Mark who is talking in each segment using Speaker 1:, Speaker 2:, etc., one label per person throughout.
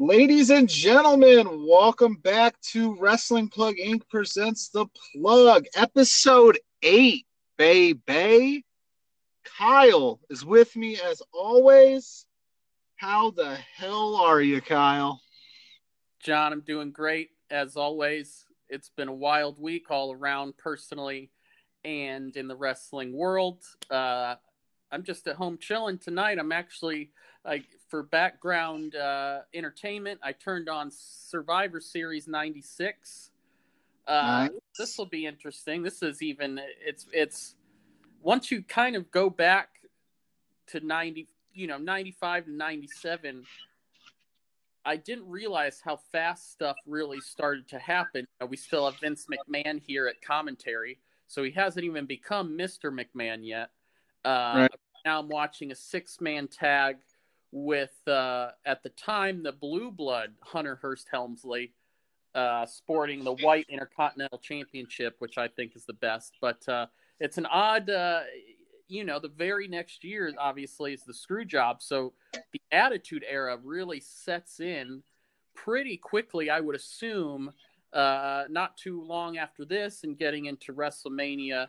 Speaker 1: Ladies and gentlemen, welcome back to Wrestling Plug Inc. presents The Plug, episode 8, baby. Kyle is with me as always. How the hell are you, Kyle?
Speaker 2: John, I'm doing great as always. It's been a wild week all around personally and in the wrestling world. Uh, I'm just at home chilling tonight. I'm actually like for background uh, entertainment. I turned on Survivor Series '96. Uh, nice. This will be interesting. This is even it's it's once you kind of go back to 90 you know 95 to 97 i didn't realize how fast stuff really started to happen we still have vince mcmahon here at commentary so he hasn't even become mr mcmahon yet uh, right. now i'm watching a six man tag with uh, at the time the blue blood hunter hearst helmsley uh, sporting the white intercontinental championship which i think is the best. But uh, it's an odd uh, you know the very next year obviously is the screw job. So the attitude era really sets in pretty quickly i would assume uh, not too long after this and getting into wrestlemania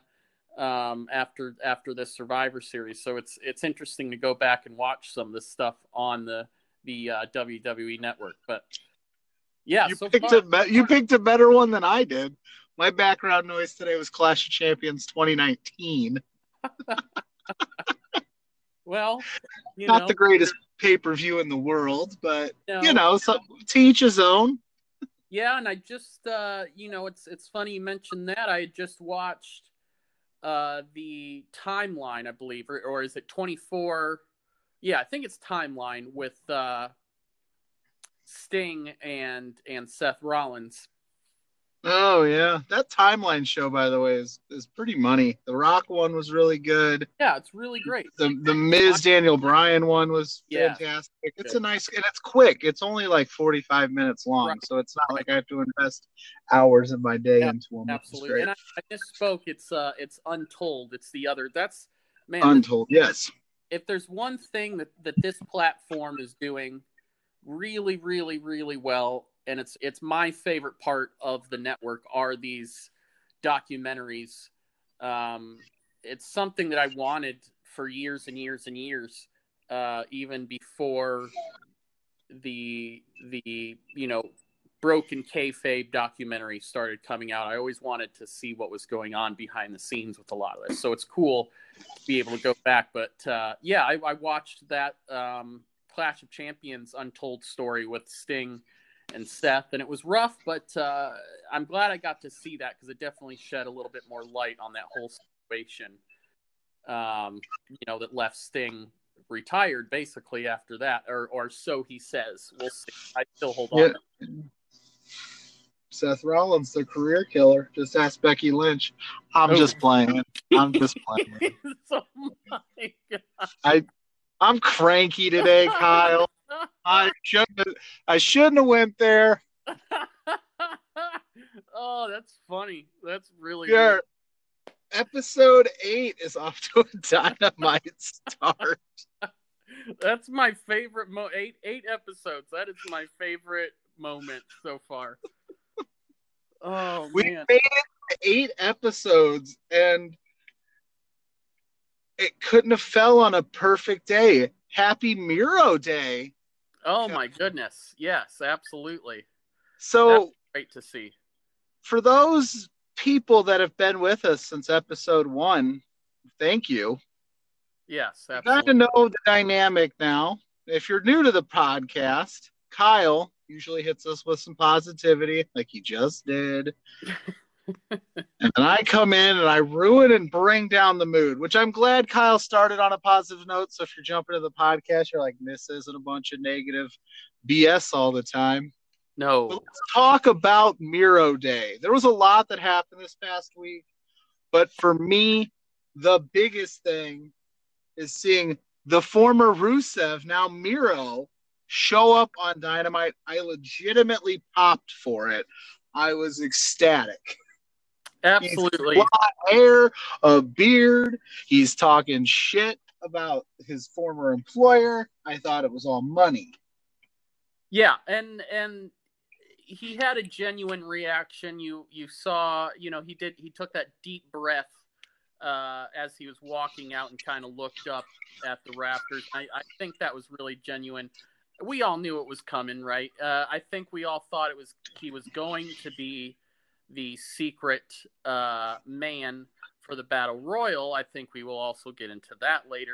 Speaker 2: um, after after this survivor series so it's it's interesting to go back and watch some of this stuff on the the uh, wwe network but yeah
Speaker 1: you so picked far, a you picked a better one than i did my background noise today was Clash of Champions 2019.
Speaker 2: well,
Speaker 1: not know. the greatest pay per view in the world, but no. you know, so, to each his own.
Speaker 2: Yeah, and I just, uh, you know, it's it's funny you mentioned that. I just watched uh, the timeline, I believe, or, or is it 24? Yeah, I think it's timeline with uh, Sting and and Seth Rollins
Speaker 1: Oh yeah, that timeline show, by the way, is is pretty money. The Rock one was really good.
Speaker 2: Yeah, it's really great.
Speaker 1: The the Miz Daniel Bryan one was yeah. fantastic. It's good. a nice and it's quick. It's only like forty five minutes long, right. so it's not like I have to invest hours of my day yeah, into them.
Speaker 2: Absolutely, and I, I misspoke. It's uh, it's Untold. It's the other. That's man.
Speaker 1: Untold. Yes.
Speaker 2: If there's one thing that that this platform is doing really, really, really well and it's it's my favorite part of the network are these documentaries. Um, it's something that I wanted for years and years and years, uh, even before the the you know broken kayfabe documentary started coming out. I always wanted to see what was going on behind the scenes with a lot of this. So it's cool to be able to go back. But uh, yeah, I, I, watched that um, Clash of Champions Untold story with Sting and Seth, and it was rough, but uh, I'm glad I got to see that because it definitely shed a little bit more light on that whole situation. Um, you know, that left Sting retired basically after that, or or so he says. We'll see. I still hold on. Yeah.
Speaker 1: Seth Rollins, the career killer. Just ask Becky Lynch. I'm oh. just playing. I'm just playing. oh my God. I I'm cranky today, Kyle. I shouldn't. Have, I shouldn't have went there.
Speaker 2: oh, that's funny. That's really.
Speaker 1: Yeah. Episode eight is off to a dynamite start.
Speaker 2: that's my favorite mo. Eight eight episodes. That is my favorite moment so far. Oh
Speaker 1: we
Speaker 2: man.
Speaker 1: made it eight episodes, and it couldn't have fell on a perfect day. Happy Miro Day.
Speaker 2: Oh my goodness. Yes, absolutely.
Speaker 1: So That's
Speaker 2: great to see.
Speaker 1: For those people that have been with us since episode one, thank you.
Speaker 2: Yes,
Speaker 1: absolutely. Got to know the dynamic now. If you're new to the podcast, Kyle usually hits us with some positivity, like he just did. and I come in and I ruin and bring down the mood, which I'm glad Kyle started on a positive note. So if you're jumping to the podcast, you're like, this isn't a bunch of negative BS all the time.
Speaker 2: No.
Speaker 1: But let's talk about Miro Day. There was a lot that happened this past week, but for me, the biggest thing is seeing the former Rusev, now Miro, show up on Dynamite. I legitimately popped for it. I was ecstatic.
Speaker 2: Absolutely.
Speaker 1: hair, a beard. He's talking shit about his former employer. I thought it was all money.
Speaker 2: Yeah, and and he had a genuine reaction. You you saw, you know, he did he took that deep breath uh, as he was walking out and kind of looked up at the rafters. I, I think that was really genuine. We all knew it was coming, right? Uh, I think we all thought it was he was going to be the secret uh, man for the battle royal. I think we will also get into that later.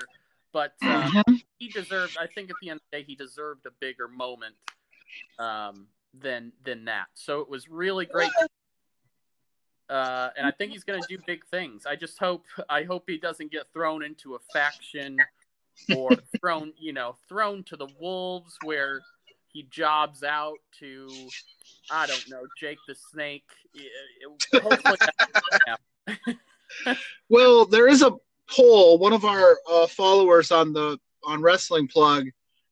Speaker 2: But uh, mm-hmm. he deserved. I think at the end of the day, he deserved a bigger moment um, than than that. So it was really great. Uh, and I think he's going to do big things. I just hope I hope he doesn't get thrown into a faction or thrown, you know, thrown to the wolves where he jobs out to I don't know, Jake the Snake.
Speaker 1: well, there is a poll. One of our uh, followers on the on Wrestling Plug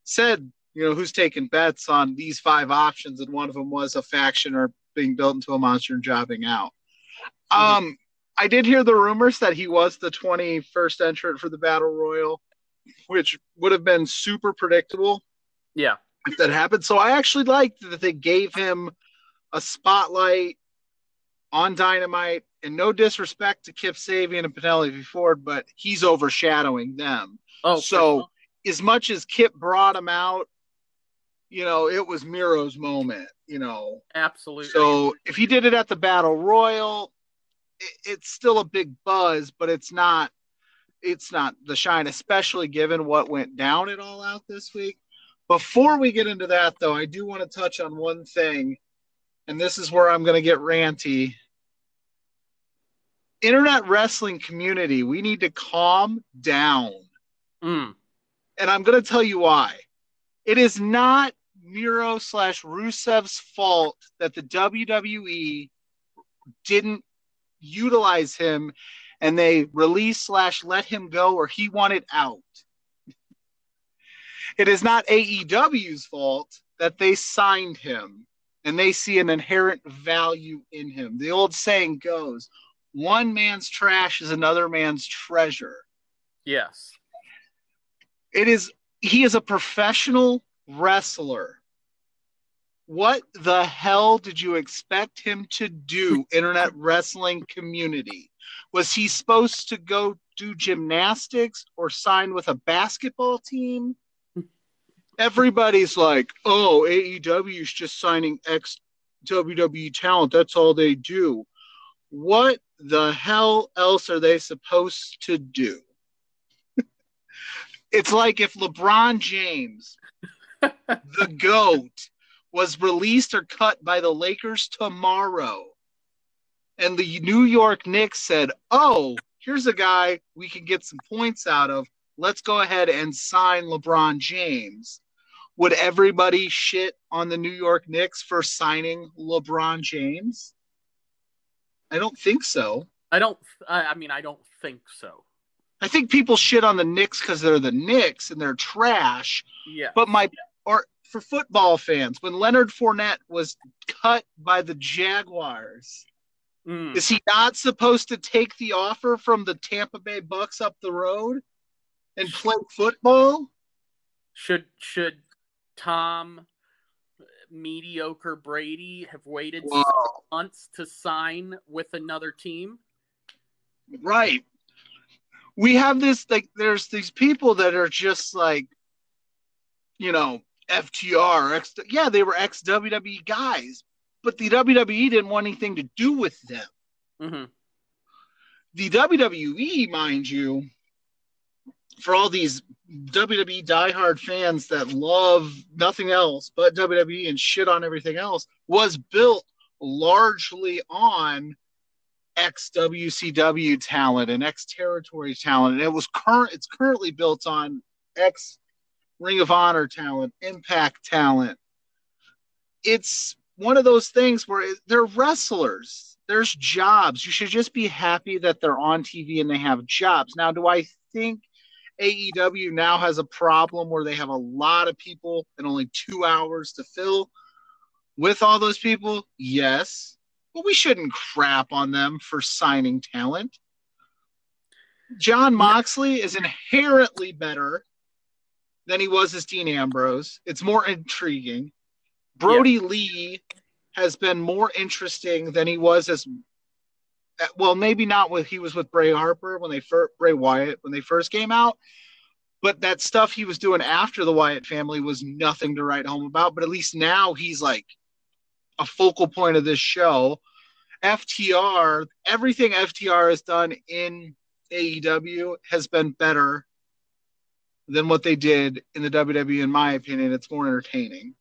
Speaker 1: said, you know, who's taking bets on these five options, and one of them was a faction or being built into a monster and jobbing out. Mm-hmm. Um, I did hear the rumors that he was the 21st entrant for the Battle Royal, which would have been super predictable.
Speaker 2: Yeah.
Speaker 1: If that happened. So I actually liked that they gave him a spotlight on Dynamite. And no disrespect to Kip Sabian and Penelope Ford, but he's overshadowing them. Oh, so as much as Kip brought him out, you know, it was Miro's moment, you know.
Speaker 2: Absolutely.
Speaker 1: So if he did it at the Battle Royal, it, it's still a big buzz, but it's not it's not the shine, especially given what went down at all out this week. Before we get into that though, I do want to touch on one thing and this is where I'm going to get ranty. Internet wrestling community, we need to calm down.
Speaker 2: Mm.
Speaker 1: And I'm going to tell you why. It is not Miro slash Rusev's fault that the WWE didn't utilize him and they release slash let him go or he wanted out. It is not AEW's fault that they signed him and they see an inherent value in him. The old saying goes, one man's trash is another man's treasure.
Speaker 2: Yes.
Speaker 1: It is he is a professional wrestler. What the hell did you expect him to do, internet wrestling community? Was he supposed to go do gymnastics or sign with a basketball team? Everybody's like, oh, AEW is just signing ex WWE talent. That's all they do. What the hell else are they supposed to do? it's like if LeBron James, the GOAT, was released or cut by the Lakers tomorrow, and the New York Knicks said, oh, here's a guy we can get some points out of. Let's go ahead and sign LeBron James would everybody shit on the New York Knicks for signing LeBron James? I don't think so.
Speaker 2: I don't. I mean, I don't think so.
Speaker 1: I think people shit on the Knicks because they're the Knicks and they're trash.
Speaker 2: Yeah.
Speaker 1: But my or for football fans, when Leonard Fournette was cut by the Jaguars, mm. is he not supposed to take the offer from the Tampa Bay Bucks up the road and play football?
Speaker 2: Should should Tom mediocre Brady have waited months to sign with another team?
Speaker 1: Right. We have this like there's these people that are just like you know, FTR, X, yeah, they were ex WWE guys, but the WWE didn't want anything to do with them.
Speaker 2: Mm-hmm.
Speaker 1: The WWE, mind you, for all these WWE diehard fans that love nothing else but WWE and shit on everything else was built largely on ex WCW talent and ex territory talent. And it was current it's currently built on ex Ring of Honor talent, Impact talent. It's one of those things where they're wrestlers. There's jobs. You should just be happy that they're on TV and they have jobs. Now, do I think AEW now has a problem where they have a lot of people and only two hours to fill with all those people. Yes, but we shouldn't crap on them for signing talent. Jon Moxley is inherently better than he was as Dean Ambrose. It's more intriguing. Brodie Lee has been more interesting than he was as well, maybe not with he was with Bray Harper when they first Bray Wyatt when they first came out, but that stuff he was doing after the Wyatt family was nothing to write home about. But at least now he's like a focal point of this show. FTR, everything FTR has done in AEW has been better than what they did in the WWE, in my opinion. It's more entertaining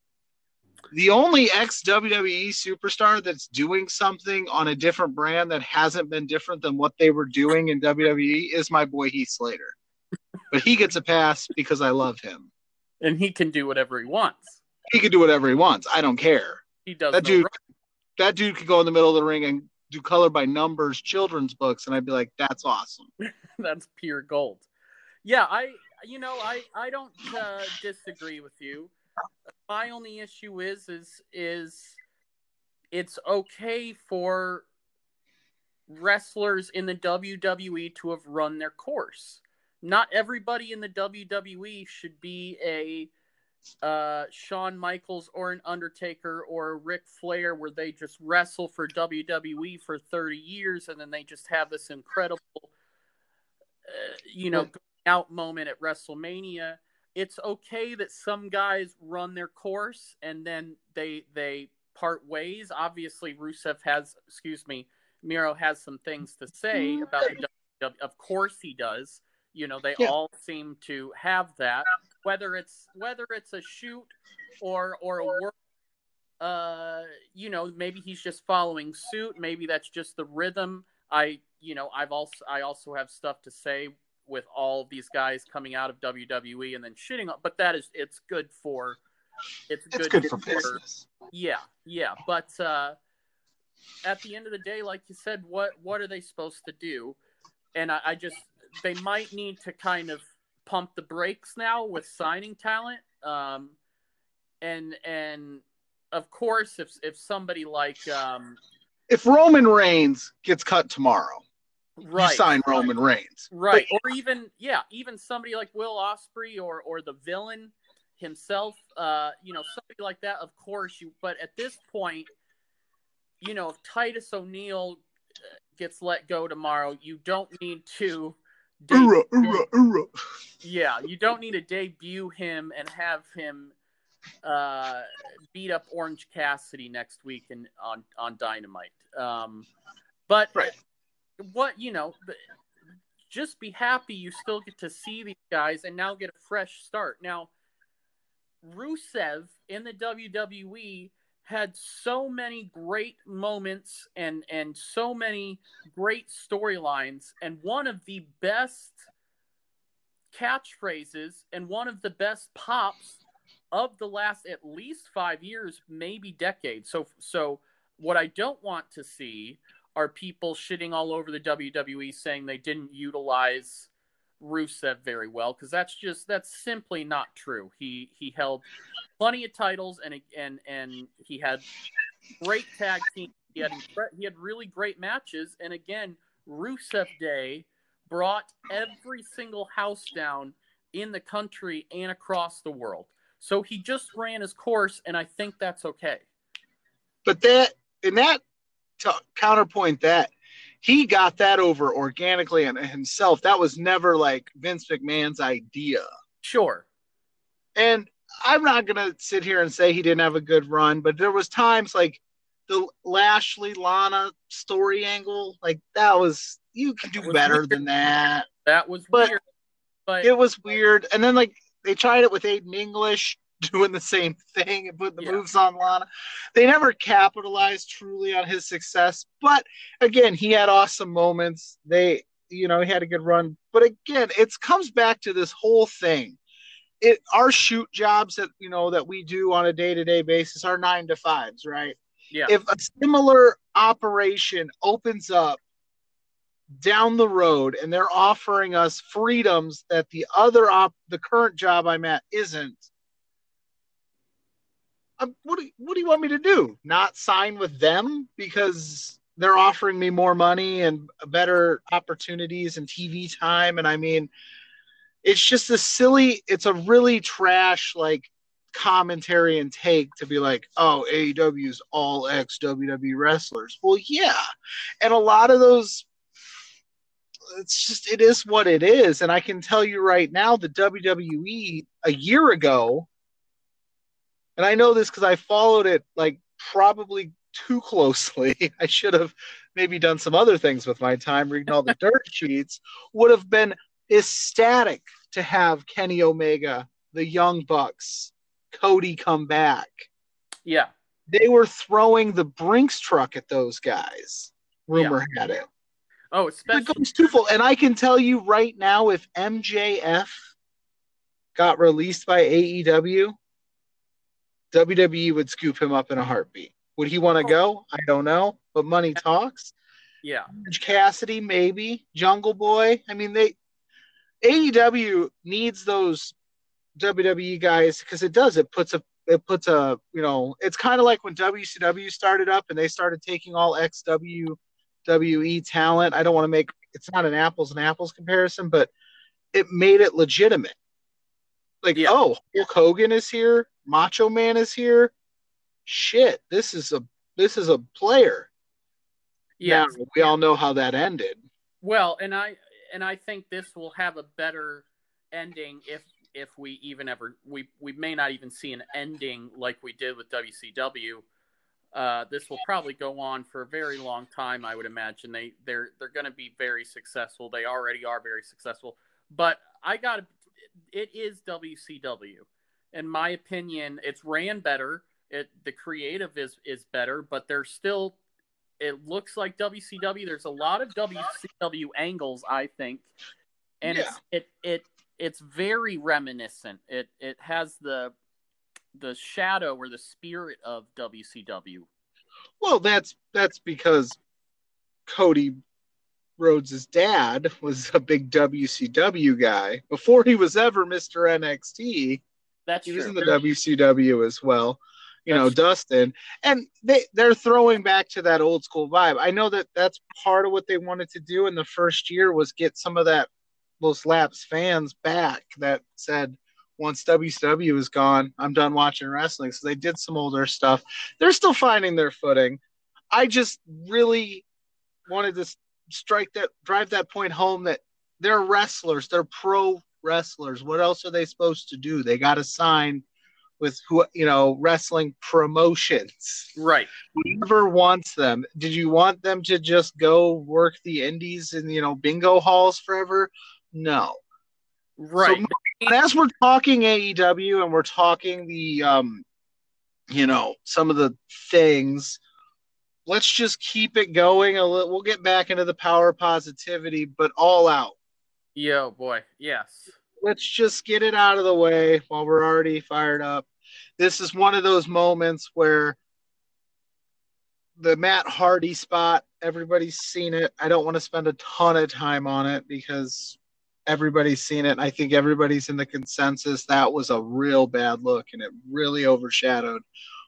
Speaker 1: the only ex WWE superstar that's doing something on a different brand that hasn't been different than what they were doing in WWE is my boy Heath Slater. But he gets a pass because I love him.
Speaker 2: And he can do whatever he wants.
Speaker 1: He can do whatever he wants. I don't care.
Speaker 2: He does.
Speaker 1: That dude. That dude could go in the middle of the ring and do color by numbers children's books, and I'd be like, "That's awesome."
Speaker 2: that's pure gold. Yeah, I. You know, I I don't uh, disagree with you my only issue is is is it's okay for wrestlers in the WWE to have run their course. Not everybody in the WWE should be a uh, Shawn Michaels or an Undertaker or a Ric Flair where they just wrestle for WWE for 30 years and then they just have this incredible, uh, you know, out moment at WrestleMania it's okay that some guys run their course and then they they part ways. Obviously, Rusev has, excuse me, Miro has some things to say about the WWE. Of course, he does. You know, they yeah. all seem to have that. Whether it's whether it's a shoot or or a work, uh, you know, maybe he's just following suit. Maybe that's just the rhythm. I, you know, I've also I also have stuff to say with all these guys coming out of WWE and then shitting on. But that is it's good for
Speaker 1: it's, it's good, for business.
Speaker 2: Yeah, yeah. But uh, at the end of the day, like you said, what what are they supposed to do? And I, I just they might need to kind of pump the brakes now with signing talent. Um, and and of course, if if somebody like um,
Speaker 1: if Roman Reigns gets cut tomorrow,
Speaker 2: right.
Speaker 1: you sign Roman Reigns.
Speaker 2: Right. But, or even yeah, even somebody like Will Ospreay or or the villain himself, uh, you know, somebody like that, of course you but at this point, you know, if Titus O'Neil uh, gets let go tomorrow, you don't need to
Speaker 1: debut, ura, ura.
Speaker 2: Yeah, you don't need to debut him and have him uh, beat up Orange Cassidy next week and on on Dynamite. Um, but
Speaker 1: right
Speaker 2: what you know just be happy you still get to see these guys and now get a fresh start. Now rusev in the wwe had so many great moments and and so many great storylines and one of the best catchphrases and one of the best pops of the last at least 5 years maybe decades. So so what i don't want to see are people shitting all over the WWE saying they didn't utilize Rusev very well because that's just that's simply not true. He he held plenty of titles and and and he had great tag team. He had he had really great matches and again Rusev Day brought every single house down in the country and across the world. So he just ran his course and I think that's okay.
Speaker 1: But that in that to counterpoint that he got that over organically and himself. That was never like Vince McMahon's idea.
Speaker 2: Sure.
Speaker 1: And I'm not gonna sit here and say he didn't have a good run, but there was times like the Lashley Lana story angle, like that was you could do better weird. than that.
Speaker 2: That was but weird. But
Speaker 1: it was weird. And then like they tried it with Aiden English doing the same thing and putting the yeah. moves on Lana. They never capitalized truly on his success, but again, he had awesome moments. They, you know, he had a good run. But again, it comes back to this whole thing. It our shoot jobs that you know that we do on a day to day basis are nine to fives, right?
Speaker 2: Yeah.
Speaker 1: If a similar operation opens up down the road and they're offering us freedoms that the other op the current job I'm at isn't, um, what do, what do you want me to do? Not sign with them because they're offering me more money and better opportunities and TV time. And I mean, it's just a silly, it's a really trash, like commentary and take to be like, oh, AEW's all ex WWE wrestlers. Well, yeah. And a lot of those it's just it is what it is. And I can tell you right now, the WWE a year ago, and I know this because I followed it like probably too closely. I should have maybe done some other things with my time reading all the dirt sheets, would have been ecstatic to have Kenny Omega, the Young Bucks, Cody come back.
Speaker 2: Yeah.
Speaker 1: They were throwing the Brinks truck at those guys. Rumor yeah. had it.
Speaker 2: Oh, especially
Speaker 1: it twofold. And I can tell you right now, if MJF got released by AEW, WWE would scoop him up in a heartbeat. Would he want to go? I don't know, but money talks.
Speaker 2: Yeah.
Speaker 1: Cassidy, maybe. Jungle Boy. I mean, they AEW needs those WWE guys because it does. It puts a it puts a you know it's kind of like when WCW started up and they started taking all XWWE talent. I don't want to make it's not an apples and apples comparison, but it made it legitimate. Like, yeah. oh, Hulk Hogan is here, Macho Man is here. Shit, this is a this is a player.
Speaker 2: Yeah,
Speaker 1: now, we all know how that ended.
Speaker 2: Well, and I and I think this will have a better ending if if we even ever we we may not even see an ending like we did with WCW. Uh, this will probably go on for a very long time. I would imagine they they're they're going to be very successful. They already are very successful. But I got to. It is WCW, in my opinion. It's ran better. It the creative is is better, but there's still. It looks like WCW. There's a lot of WCW angles, I think, and yeah. it's it it it's very reminiscent. It it has the the shadow or the spirit of WCW.
Speaker 1: Well, that's that's because Cody Rhodes' dad was a big WCW guy before he was ever Mr. NXT.
Speaker 2: That's
Speaker 1: he
Speaker 2: true.
Speaker 1: was in the WCW as well. You that's know, true. Dustin, and they they're throwing back to that old school vibe. I know that that's part of what they wanted to do in the first year was get some of that those laps fans back that said once WCW is gone, I'm done watching wrestling. So they did some older stuff. They're still finding their footing. I just really wanted to strike that, drive that point home that they're wrestlers. They're pro wrestlers. What else are they supposed to do? They got to sign with who you know wrestling promotions.
Speaker 2: Right.
Speaker 1: Whoever wants them. Did you want them to just go work the indies and you know bingo halls forever? No.
Speaker 2: Right. So,
Speaker 1: as we're talking AEW and we're talking the um you know, some of the things, let's just keep it going a little we'll get back into the power positivity, but all out.
Speaker 2: Yo oh boy, yes.
Speaker 1: Let's just get it out of the way while we're already fired up. This is one of those moments where the Matt Hardy spot, everybody's seen it. I don't want to spend a ton of time on it because everybody's seen it. I think everybody's in the consensus that was a real bad look and it really overshadowed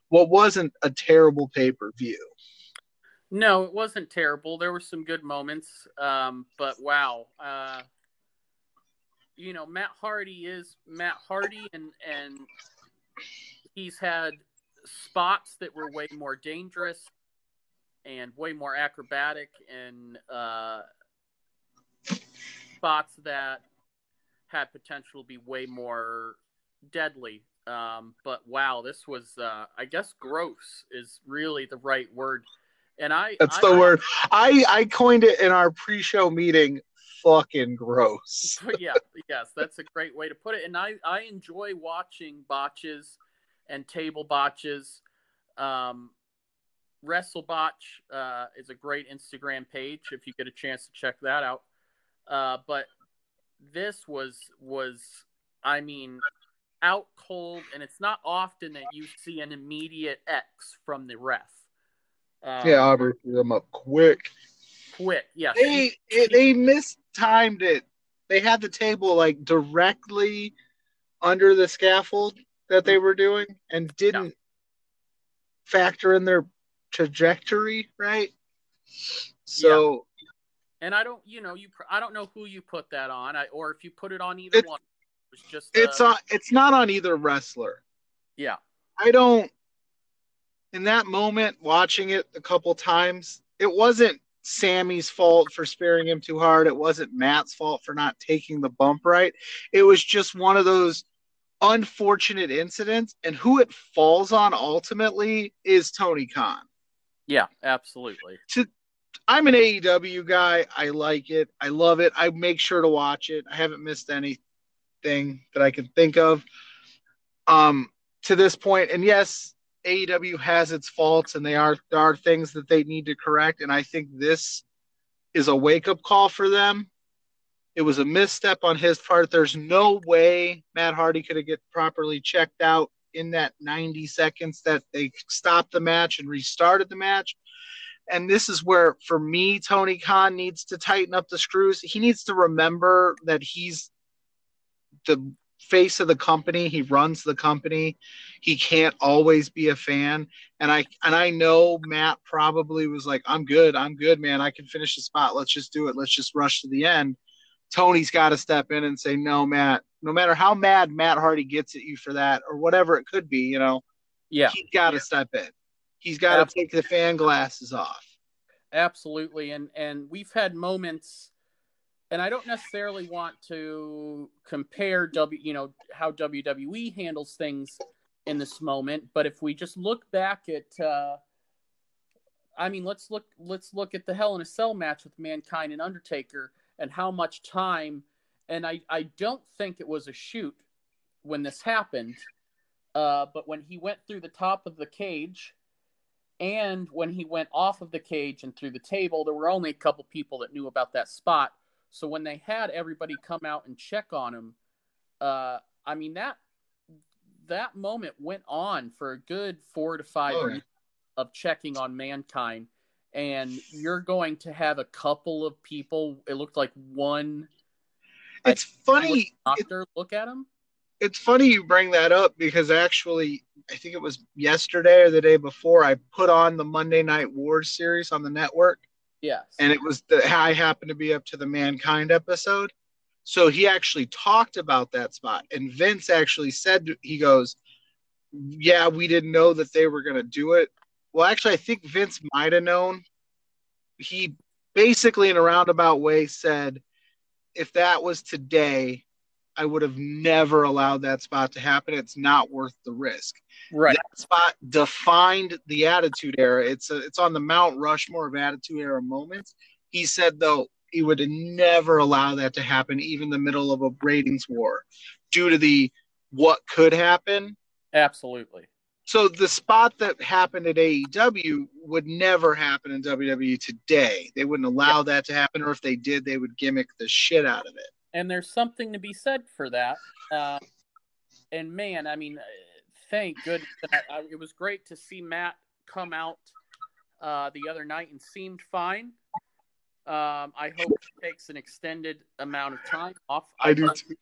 Speaker 1: what wasn't a terrible pay per view.
Speaker 2: No, it wasn't terrible. There were some good moments, um, but wow, uh, you know, Matt Hardy is Matt Hardy, and and he's had spots that were way more dangerous and way more acrobatic and uh, spots that had potential to be way more deadly. Um, but wow, this was, uh, I guess, gross is really the right word. And I,
Speaker 1: that's
Speaker 2: I,
Speaker 1: the I, word. I, I coined it in our pre show meeting. Fucking gross.
Speaker 2: yeah, yes, that's a great way to put it. And I, I enjoy watching botches and table botches. Um, WrestleBotch uh, is a great Instagram page if you get a chance to check that out. Uh, but this was was I mean out cold, and it's not often that you see an immediate X from the ref.
Speaker 1: Um, yeah, Aubrey threw them up quick.
Speaker 2: Quick, yeah.
Speaker 1: They it, they mistimed it. They had the table like directly under the scaffold that they were doing, and didn't yeah. factor in their trajectory right. So
Speaker 2: and I don't, you know, you I don't know who you put that on, I, or if you put it on either one.
Speaker 1: It's just it's uh, on. It's not on either wrestler.
Speaker 2: Yeah.
Speaker 1: I don't in that moment watching it a couple times, it wasn't Sammy's fault for sparing him too hard. It wasn't Matt's fault for not taking the bump right. It was just one of those unfortunate incidents. And who it falls on ultimately is Tony Khan.
Speaker 2: Yeah, absolutely.
Speaker 1: To, I'm an AEW guy. I like it. I love it. I make sure to watch it. I haven't missed anything that I can think of um, to this point. And yes, AEW has its faults, and they are there are things that they need to correct. And I think this is a wake up call for them. It was a misstep on his part. There's no way Matt Hardy could have get properly checked out in that 90 seconds that they stopped the match and restarted the match. And this is where, for me, Tony Khan needs to tighten up the screws. He needs to remember that he's the face of the company. He runs the company. He can't always be a fan. And I and I know Matt probably was like, "I'm good. I'm good, man. I can finish the spot. Let's just do it. Let's just rush to the end." Tony's got to step in and say, "No, Matt. No matter how mad Matt Hardy gets at you for that, or whatever it could be, you know,
Speaker 2: yeah,
Speaker 1: he's got to step in. He's got to take the fan glasses off."
Speaker 2: Absolutely, and and we've had moments and I don't necessarily want to compare W, you know, how WWE handles things in this moment, but if we just look back at, uh, I mean, let's look let's look at the Hell in a Cell match with Mankind and Undertaker and how much time, and I I don't think it was a shoot when this happened, uh, but when he went through the top of the cage. And when he went off of the cage and through the table, there were only a couple people that knew about that spot so when they had everybody come out and check on him, uh, I mean that that moment went on for a good four to five oh, yeah. of checking on mankind, and you're going to have a couple of people. It looked like one.
Speaker 1: It's funny.
Speaker 2: Doctor, it, look at him.
Speaker 1: It's funny you bring that up because actually, I think it was yesterday or the day before I put on the Monday Night Wars series on the network
Speaker 2: Yes.
Speaker 1: And it was the I happened to be up to the mankind episode. So he actually talked about that spot. And Vince actually said he goes, Yeah, we didn't know that they were gonna do it. Well, actually I think Vince might have known. He basically in a roundabout way said, if that was today, I would have never allowed that spot to happen. It's not worth the risk.
Speaker 2: Right.
Speaker 1: That spot defined the Attitude Era. It's a, it's on the Mount Rushmore of Attitude Era moments. He said though he would never allow that to happen, even in the middle of a ratings war, due to the what could happen.
Speaker 2: Absolutely.
Speaker 1: So the spot that happened at AEW would never happen in WWE today. They wouldn't allow yeah. that to happen, or if they did, they would gimmick the shit out of it
Speaker 2: and there's something to be said for that. Uh, and man, I mean, thank goodness. I, I, it was great to see Matt come out uh, the other night and seemed fine. Um, I hope he takes an extended amount of time off.
Speaker 1: I, I do too.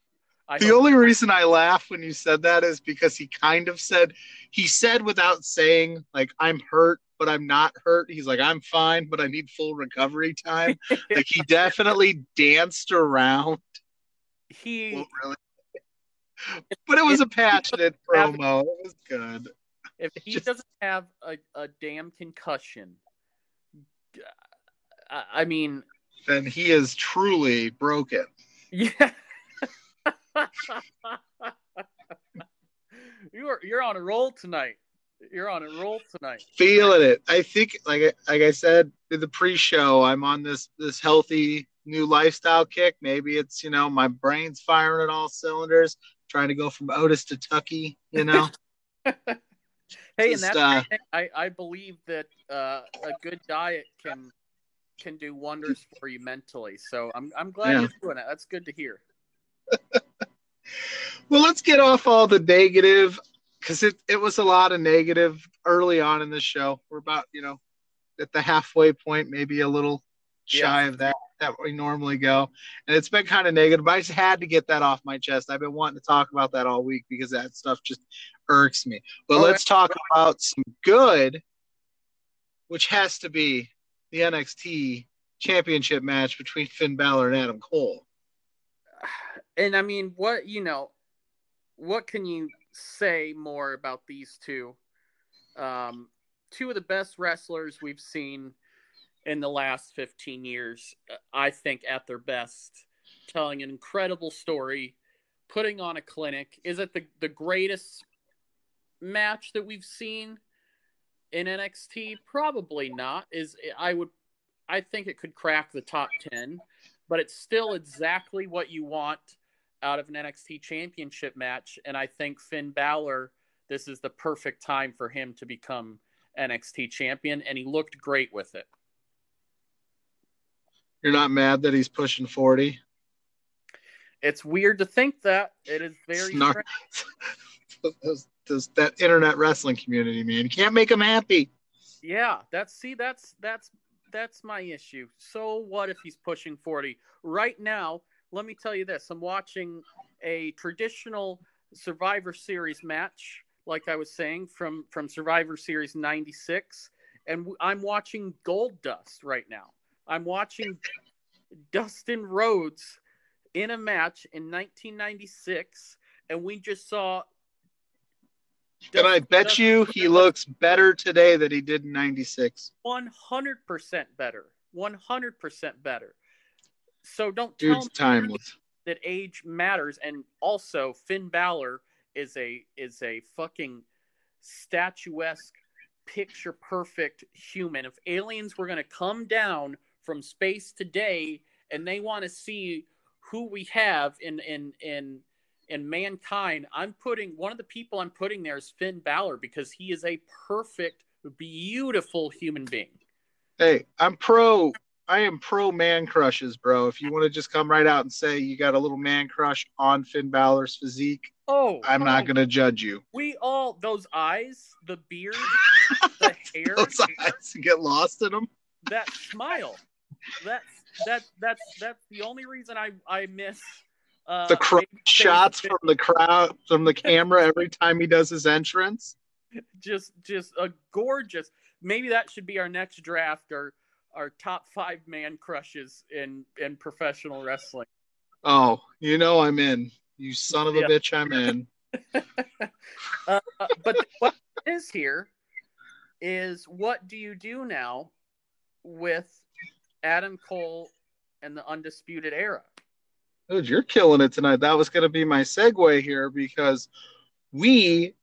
Speaker 1: I the only reason I laugh when you said that is because he kind of said he said without saying like I'm hurt, but I'm not hurt. He's like I'm fine, but I need full recovery time. like he definitely danced around
Speaker 2: he well, really.
Speaker 1: but it was a passionate promo. It was good.
Speaker 2: If he Just... doesn't have a, a damn concussion, I mean,
Speaker 1: then he is truly broken.
Speaker 2: Yeah. you are you're on a roll tonight. You're on a roll tonight.
Speaker 1: Feeling it. I think, like like I said in the pre-show, I'm on this this healthy new lifestyle kick. Maybe it's you know my brain's firing at all cylinders, trying to go from Otis to Tucky. You know.
Speaker 2: hey, and that's uh, I I believe that uh, a good diet can can do wonders for you mentally. So I'm I'm glad yeah. you're doing it. That's good to hear.
Speaker 1: well, let's get off all the negative because it, it was a lot of negative early on in the show. We're about, you know, at the halfway point, maybe a little shy yeah. of that that we normally go. And it's been kind of negative, but I just had to get that off my chest. I've been wanting to talk about that all week because that stuff just irks me. But oh, let's talk about some good, which has to be the NXT championship match between Finn Balor and Adam Cole.
Speaker 2: And I mean, what, you know, what can you say more about these two. Um, two of the best wrestlers we've seen in the last 15 years, uh, I think, at their best, telling an incredible story, putting on a clinic. Is it the, the greatest match that we've seen in NXT? Probably not. Is I would I think it could crack the top 10, but it's still exactly what you want out of an NXT championship match. And I think Finn Balor, this is the perfect time for him to become NXT champion. And he looked great with it.
Speaker 1: You're not mad that he's pushing 40?
Speaker 2: It's weird to think that. It is very Snar-
Speaker 1: that internet wrestling community, man. You can't make them happy.
Speaker 2: Yeah, that's see, that's that's that's my issue. So what if he's pushing 40? Right now, let me tell you this. I'm watching a traditional Survivor Series match, like I was saying, from from Survivor Series 96, and I'm watching Gold Dust right now. I'm watching Dustin Rhodes in a match in 1996, and we just saw.
Speaker 1: And I bet Dustin you he looks better today than he did in 96?
Speaker 2: 100% better. 100% better. So don't
Speaker 1: Dude's tell me
Speaker 2: that age matters. And also, Finn Balor is a is a fucking statuesque, picture perfect human. If aliens were going to come down from space today and they want to see who we have in in in in mankind, I'm putting one of the people I'm putting there is Finn Balor because he is a perfect, beautiful human being.
Speaker 1: Hey, I'm pro. I am pro man crushes, bro. If you want to just come right out and say you got a little man crush on Finn Balor's physique,
Speaker 2: oh,
Speaker 1: I'm
Speaker 2: oh,
Speaker 1: not gonna judge you.
Speaker 2: We all those eyes, the beard, the hair,
Speaker 1: those eyes get lost in them.
Speaker 2: That smile, that's that that's that's the only reason I I miss uh,
Speaker 1: the crowd shots from the crowd from the camera every time he does his entrance.
Speaker 2: Just just a gorgeous. Maybe that should be our next draft or our top five man crushes in in professional wrestling.
Speaker 1: Oh, you know I'm in. You son of a yeah. bitch, I'm in.
Speaker 2: uh, but what is here is what do you do now with Adam Cole and the Undisputed Era.
Speaker 1: Dude, you're killing it tonight. That was going to be my segue here because we,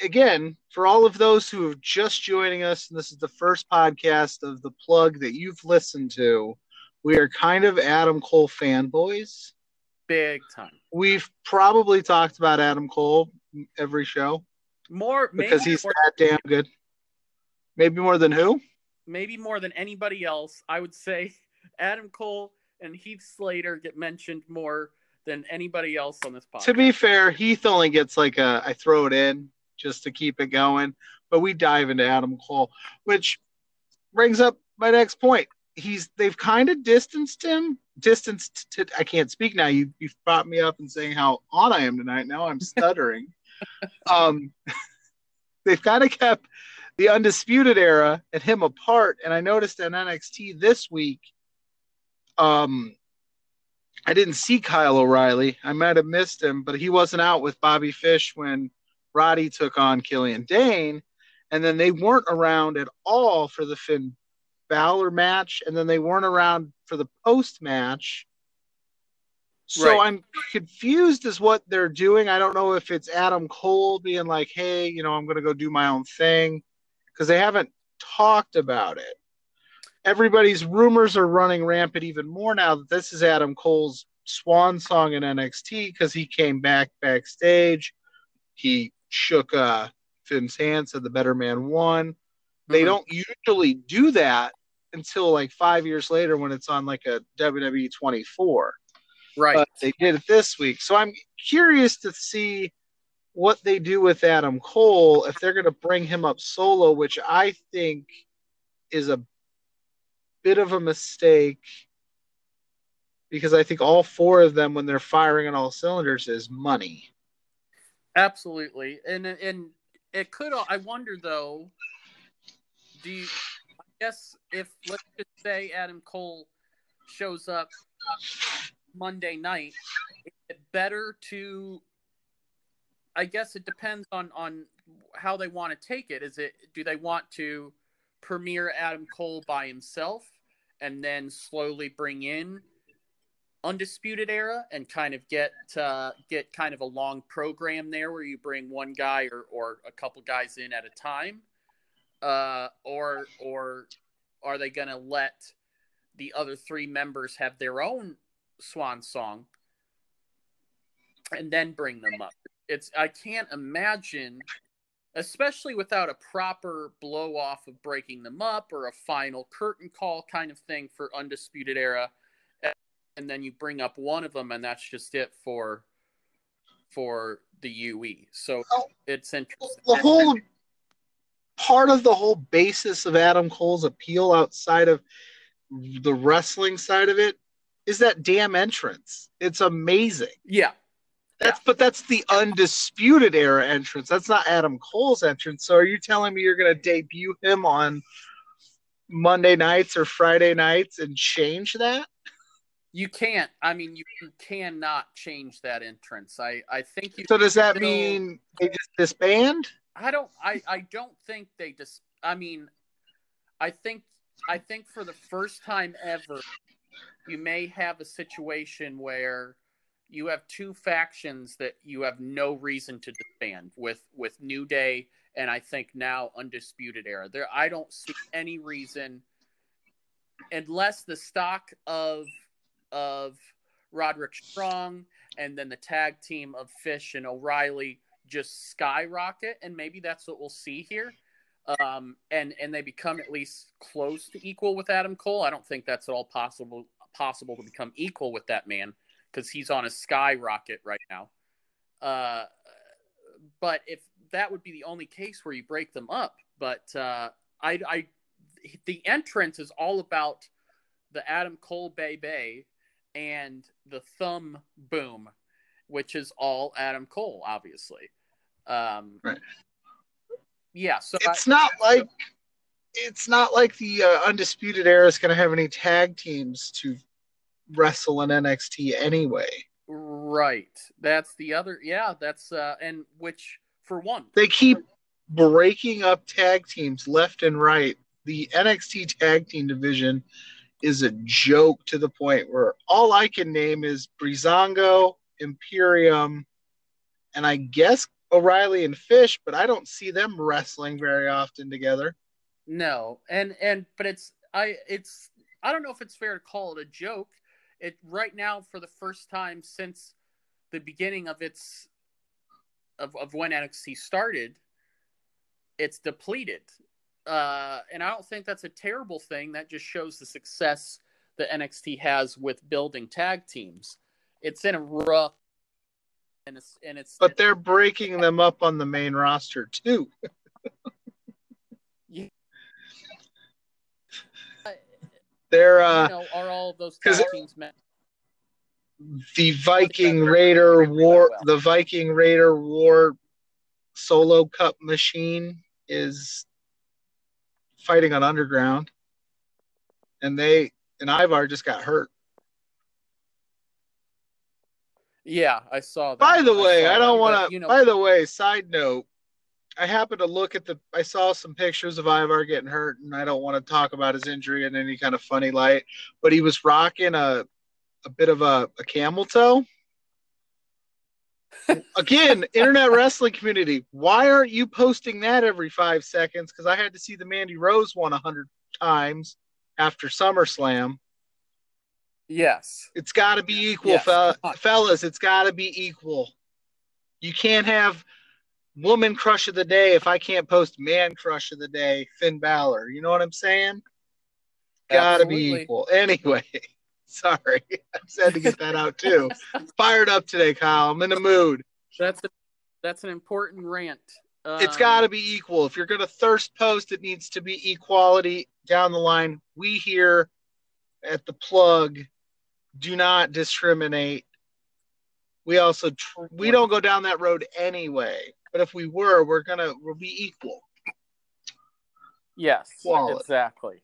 Speaker 1: again, for all of those who are just joining us, and this is the first podcast of the plug that you've listened to, we are kind of Adam Cole fanboys.
Speaker 2: Big time.
Speaker 1: We've probably talked about Adam Cole every show.
Speaker 2: More
Speaker 1: because he's that damn good. Maybe more than who?
Speaker 2: Maybe more than anybody else, I would say Adam Cole and Heath Slater get mentioned more than anybody else on this podcast.
Speaker 1: To be fair, Heath only gets like a I throw it in just to keep it going, but we dive into Adam Cole, which brings up my next point. He's they've kind of distanced him, distanced. To, I can't speak now. You you brought me up and saying how on I am tonight. Now I'm stuttering. um, they've kind of kept the Undisputed Era and him apart. And I noticed in NXT this week, um, I didn't see Kyle O'Reilly. I might have missed him, but he wasn't out with Bobby Fish when Roddy took on Killian Dain. And then they weren't around at all for the Finn Balor match. And then they weren't around for the post match. So right. I'm confused as what they're doing. I don't know if it's Adam Cole being like, hey, you know, I'm going to go do my own thing because they haven't talked about it. Everybody's rumors are running rampant even more now that this is Adam Cole's swan song in NXT because he came back backstage. He shook uh, Finn's hand, said the better man won. Mm-hmm. They don't usually do that until like five years later when it's on like a WWE 24.
Speaker 2: Right. But
Speaker 1: they did it this week. So I'm curious to see what they do with Adam Cole if they're going to bring him up solo, which I think is a bit of a mistake because I think all four of them, when they're firing on all cylinders, is money.
Speaker 2: Absolutely, and and it could. I wonder though. Do you? I guess if let's just say Adam Cole shows up Monday night, is it better to I guess it depends on on how they want to take it. Is it do they want to premiere Adam Cole by himself and then slowly bring in Undisputed Era and kind of get uh, get kind of a long program there where you bring one guy or, or a couple guys in at a time, uh, or or are they going to let the other three members have their own swan song and then bring them up? It's I can't imagine, especially without a proper blow off of breaking them up or a final curtain call kind of thing for Undisputed Era and then you bring up one of them and that's just it for for the UE. So well, it's interesting.
Speaker 1: The whole part of the whole basis of Adam Cole's appeal outside of the wrestling side of it is that damn entrance. It's amazing.
Speaker 2: Yeah.
Speaker 1: That's yeah. but that's the undisputed era entrance. That's not Adam Cole's entrance. So are you telling me you're going to debut him on Monday nights or Friday nights and change that?
Speaker 2: You can't. I mean, you, you cannot change that entrance. I I think you.
Speaker 1: So does that still, mean they just disband?
Speaker 2: I don't. I I don't think they just. I mean, I think I think for the first time ever, you may have a situation where you have two factions that you have no reason to disband with with New Day and I think now Undisputed Era. There, I don't see any reason unless the stock of of Roderick Strong and then the tag team of Fish and O'Reilly just skyrocket, and maybe that's what we'll see here. Um, and and they become at least close to equal with Adam Cole. I don't think that's at all possible possible to become equal with that man because he's on a skyrocket right now. Uh, but if that would be the only case where you break them up, but uh, I, I, the entrance is all about the Adam Cole Bay Bay and the thumb boom, which is all Adam Cole, obviously. Um, right. Yeah. So
Speaker 1: it's I, not like it's not like the uh, undisputed era is going to have any tag teams to wrestle in NXT anyway.
Speaker 2: Right. That's the other. Yeah. That's uh, and which for one
Speaker 1: they keep breaking up tag teams left and right. The NXT tag team division is a joke to the point where all I can name is Breezango, Imperium, and I guess O'Reilly and Fish, but I don't see them wrestling very often together.
Speaker 2: No, and and but it's I it's I don't know if it's fair to call it a joke. It right now for the first time since the beginning of its of, of when NXT started, it's depleted. Uh, and I don't think that's a terrible thing. That just shows the success that NXT has with building tag teams. It's in a rough, and it's and it's.
Speaker 1: But they're breaking them up on the main roster too. They're uh, you know,
Speaker 2: are all those tag teams met?
Speaker 1: The Viking Raider War, well. the Viking Raider War solo cup machine is fighting on underground, and they and Ivar just got hurt.
Speaker 2: Yeah, I saw that.
Speaker 1: By the way, I, I don't want to. You know, by the way, side note, I happened to look at the. I saw some pictures of Ivar getting hurt, and I don't want to talk about his injury in any kind of funny light. But he was rocking a a bit of a, a camel toe. Again, internet wrestling community, why aren't you posting that every five seconds? Because I had to see the Mandy Rose one a hundred times after SummerSlam.
Speaker 2: Yes,
Speaker 1: it's got to be equal, yes. Fe- fellas. It's got to be equal. You can't have woman crush of the day if I can't post man crush of the day, Finn Balor. You know what I'm saying? Got to be equal. Anyway. Sorry, I just had to get that out too. Fired up today, Kyle. I'm in the mood.
Speaker 2: That's a, that's an important rant.
Speaker 1: Um, it's got to be equal. If you're going to thirst post, it needs to be equality down the line. We here at the plug do not discriminate. We also tr- we don't go down that road anyway. But if we were, we're gonna we'll be equal.
Speaker 2: Yes, Equality. exactly.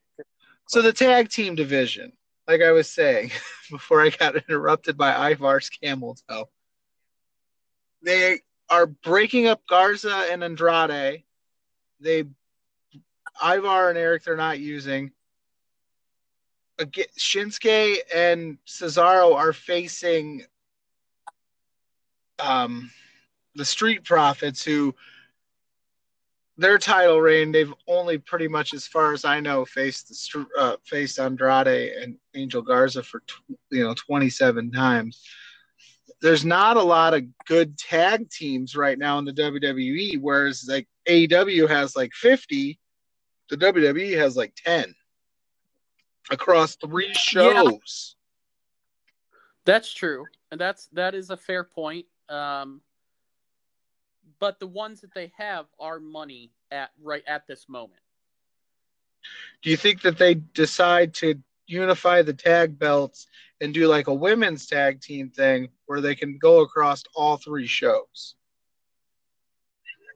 Speaker 1: So the tag team division like I was saying before I got interrupted by Ivar's camel toe, they are breaking up Garza and Andrade. They Ivar and Erik they're not using. Again, Shinsuke and Cesaro are facing um, the Street Profits, who their title reign they've only pretty much, as far as I know, faced the uh, faced Andrade and Angel Garza for you know twenty seven times. There's not a lot of good tag teams right now in the WWE, whereas like AEW has like fifty, the WWE has like ten across three shows.
Speaker 2: Yeah. That's true, and that's that is a fair point. Um, but the ones that they have are money at right at this moment.
Speaker 1: Do you think that they decide to unify the tag belts and do like a women's tag team thing where they can go across all three shows?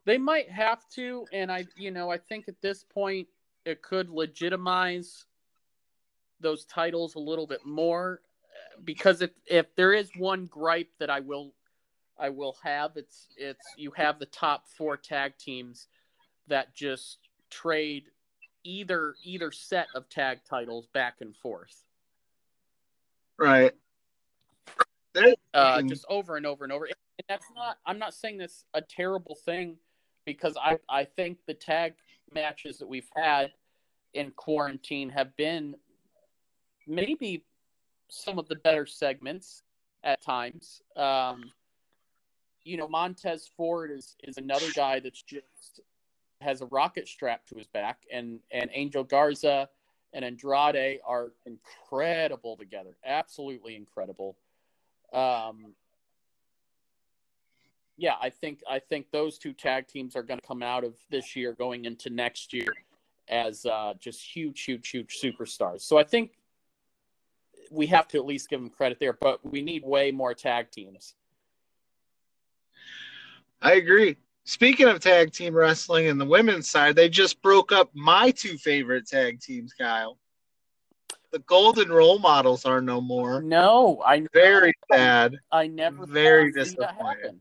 Speaker 2: They might have to, and I, you know, I think at this point it could legitimize those titles a little bit more because if if there is one gripe that I will I will have. It's it's you have the top four tag teams that just trade either either set of tag titles back and forth.
Speaker 1: Right.
Speaker 2: Uh, just over and over and over. And that's not. I'm not saying that's a terrible thing because I I think the tag matches that we've had in quarantine have been maybe some of the better segments at times. Um, you know, Montez Ford is is another guy that's just has a rocket strapped to his back, and and Angel Garza and Andrade are incredible together, absolutely incredible. Um, yeah, I think I think those two tag teams are going to come out of this year going into next year as uh, just huge, huge, huge superstars. So I think we have to at least give them credit there, but we need way more tag teams.
Speaker 1: I agree. Speaking of tag team wrestling and the women's side, they just broke up my two favorite tag teams, Kyle. The Golden Role Models are no more.
Speaker 2: No, I
Speaker 1: very sad.
Speaker 2: I never
Speaker 1: very disappointed.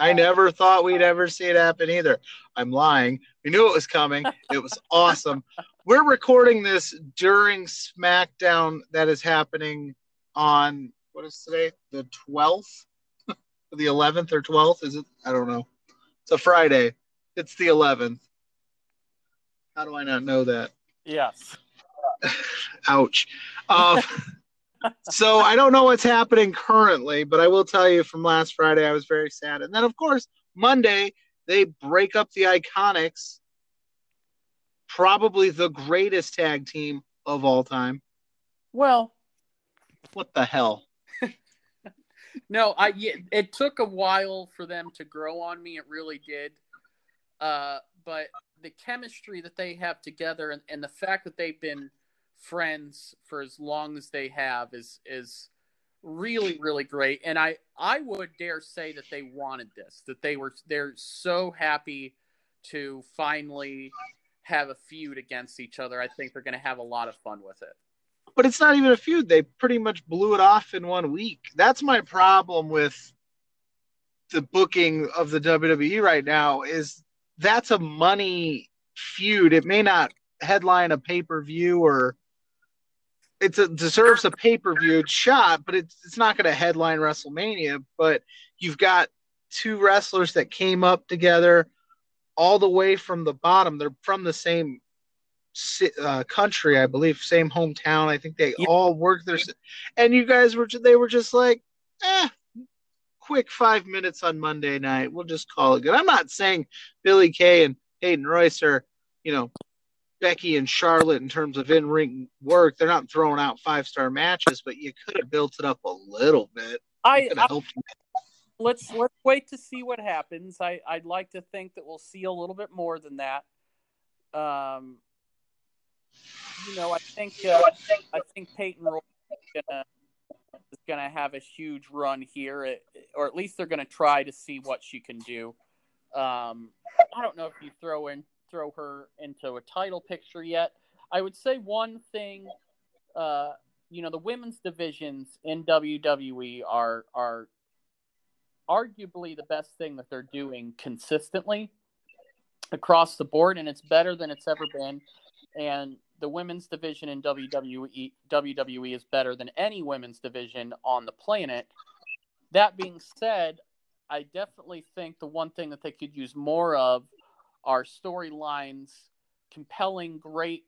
Speaker 1: I never thought we'd uh, ever see it happen either. I'm lying. We knew it was coming. It was awesome. We're recording this during SmackDown that is happening on what is today? The 12th the 11th or 12th. Is it? I don't know. It's a Friday. It's the 11th. How do I not know that?
Speaker 2: Yes.
Speaker 1: Ouch. Uh, so I don't know what's happening currently, but I will tell you from last Friday, I was very sad. And then, of course, Monday, they break up the Iconics, probably the greatest tag team of all time.
Speaker 2: Well,
Speaker 1: what the hell?
Speaker 2: No, I it took a while for them to grow on me. It really did. Uh, but the chemistry that they have together and, and the fact that they've been friends for as long as they have is is really really great and i i would dare say that they wanted this that they were they're so happy to finally have a feud against each other i think they're going to have a lot of fun with it
Speaker 1: but it's not even a feud. They pretty much blew it off in one week. That's my problem with the booking of the WWE right now is that's a money feud. It may not headline a pay-per-view or it deserves a pay-per-view shot, but it's it's not going to headline WrestleMania, but you've got two wrestlers that came up together all the way from the bottom. They're from the same uh, country, I believe, same hometown. I think they yeah. all work there. And you guys were they were just like, eh, quick five minutes on Monday night. We'll just call it good. I'm not saying Billie Kay and Peyton Royce are, you know, Becky and Charlotte in terms of in ring work. They're not throwing out five star matches, but you could have built it up a little bit.
Speaker 2: I, I let's let's wait to see what happens. I I'd like to think that we'll see a little bit more than that. Um, you know, I think uh, I think Peyton Royce is gonna, is gonna have a huge run here, or at least they're gonna try to see what she can do. Um, I don't know if you throw in throw her into a title picture yet. I would say one thing, uh, you know, the women's divisions in WWE are are arguably the best thing that they're doing consistently across the board, and it's better than it's ever been. And the women's division in WWE WWE is better than any women's division on the planet. That being said, I definitely think the one thing that they could use more of are storylines, compelling, great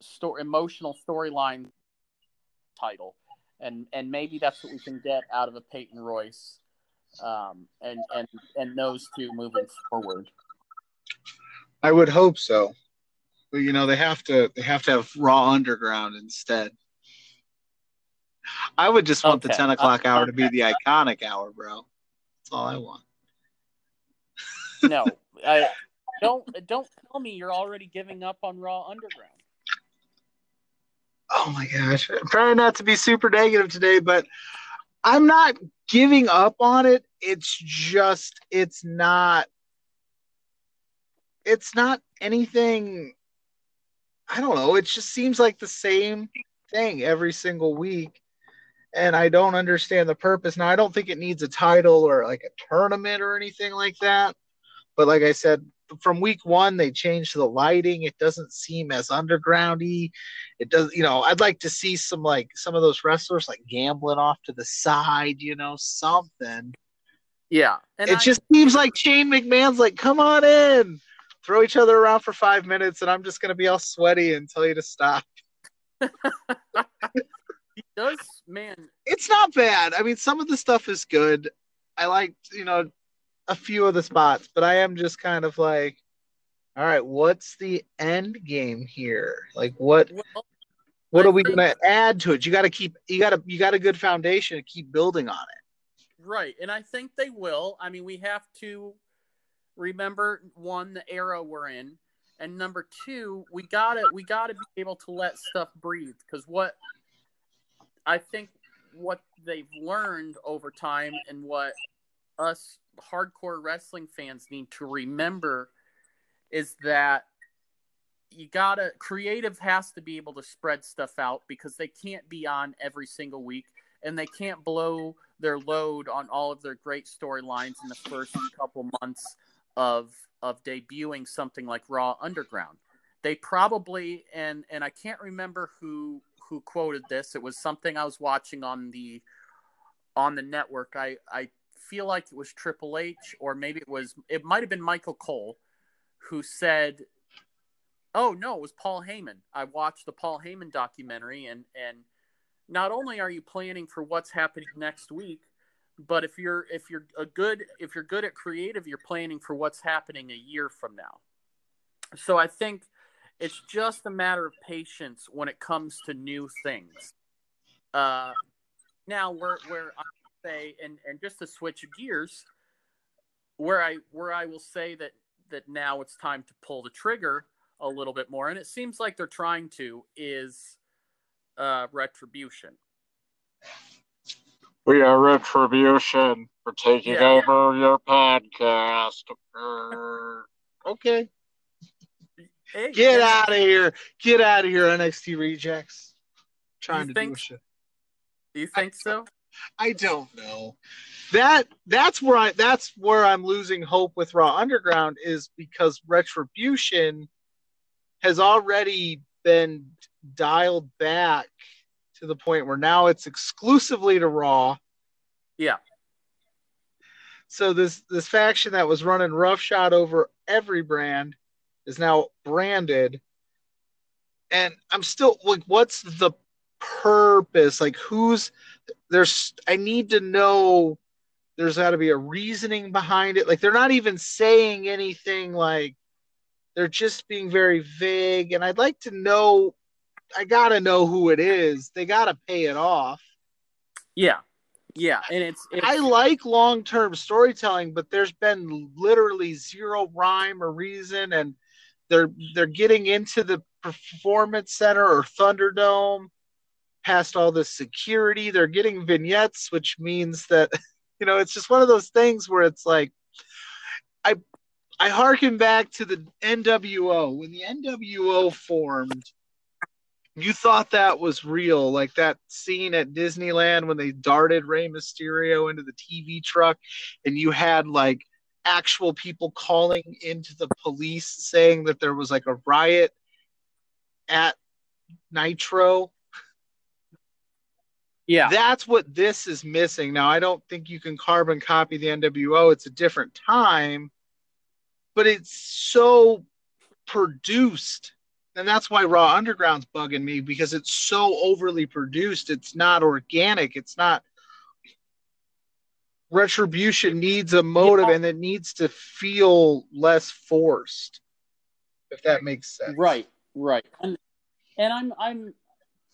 Speaker 2: story, emotional storyline title, and and maybe that's what we can get out of a Peyton Royce, um, and and and those two moving forward.
Speaker 1: I would hope so, but you know they have to they have to have Raw Underground instead. I would just want okay. the ten o'clock hour to be the iconic hour, bro. That's all I want.
Speaker 2: no, I don't. Don't tell me you're already giving up on Raw Underground.
Speaker 1: Oh my gosh! I'm trying not to be super negative today, but I'm not giving up on it. It's just it's not. It's not anything. I don't know. It just seems like the same thing every single week and I don't understand the purpose. Now, I don't think it needs a title or like a tournament or anything like that. But like I said, from week one, they changed the lighting. It doesn't seem as undergroundy. It does, you know. I'd like to see some like some of those wrestlers like gambling off to the side, you know, something.
Speaker 2: Yeah,
Speaker 1: and it I, just seems like Shane McMahon's like, "Come on in, throw each other around for five minutes, and I'm just gonna be all sweaty and tell you to stop."
Speaker 2: he does, man.
Speaker 1: It's not bad. I mean, some of the stuff is good. I like, you know, a few of the spots, but I am just kind of like, all right, what's the end game here? Like, what? Well, what I are we going to add to it? You got to keep, you got to, you got a good foundation to keep building on it.
Speaker 2: Right, and I think they will. I mean, we have to remember one the era we're in, and number two, we gotta we gotta be able to let stuff breathe because what I think what they've learned over time and what us hardcore wrestling fans need to remember is that you gotta creative has to be able to spread stuff out because they can't be on every single week and they can't blow their load on all of their great storylines in the first couple months of of debuting something like Raw Underground. They probably and and I can't remember who who quoted this. It was something I was watching on the on the network. I I feel like it was Triple H or maybe it was it might have been Michael Cole who said Oh no, it was Paul Heyman. I watched the Paul Heyman documentary and and not only are you planning for what's happening next week, but if you're if you're a good if you're good at creative, you're planning for what's happening a year from now. So I think it's just a matter of patience when it comes to new things. Uh, now, where where I say, and and just to switch gears, where I where I will say that that now it's time to pull the trigger a little bit more, and it seems like they're trying to is uh, retribution.
Speaker 1: We are retribution for taking yeah, over your podcast. okay. Hey, Get out of here. Get out of here, NXT rejects. trying to think, do shit.
Speaker 2: Do you think
Speaker 1: I,
Speaker 2: so?
Speaker 1: I don't know. That that's where I that's where I'm losing hope with Raw Underground is because Retribution has already been dialed back to the point where now it's exclusively to Raw.
Speaker 2: Yeah.
Speaker 1: So this this faction that was running roughshod over every brand is now branded and i'm still like what's the purpose like who's there's i need to know there's got to be a reasoning behind it like they're not even saying anything like they're just being very vague and i'd like to know i gotta know who it is they gotta pay it off
Speaker 2: yeah yeah and it's, it's...
Speaker 1: i like long-term storytelling but there's been literally zero rhyme or reason and they're they're getting into the performance center or Thunderdome past all the security. They're getting vignettes, which means that you know it's just one of those things where it's like I I harken back to the NWO when the NWO formed. You thought that was real, like that scene at Disneyland when they darted Rey Mysterio into the TV truck, and you had like actual people calling into the police saying that there was like a riot at Nitro.
Speaker 2: Yeah.
Speaker 1: That's what this is missing. Now, I don't think you can carbon copy the NWO. It's a different time, but it's so produced. And that's why Raw Underground's bugging me because it's so overly produced. It's not organic. It's not retribution needs a motive yeah. and it needs to feel less forced. If that makes sense.
Speaker 2: Right, right. And and I'm I'm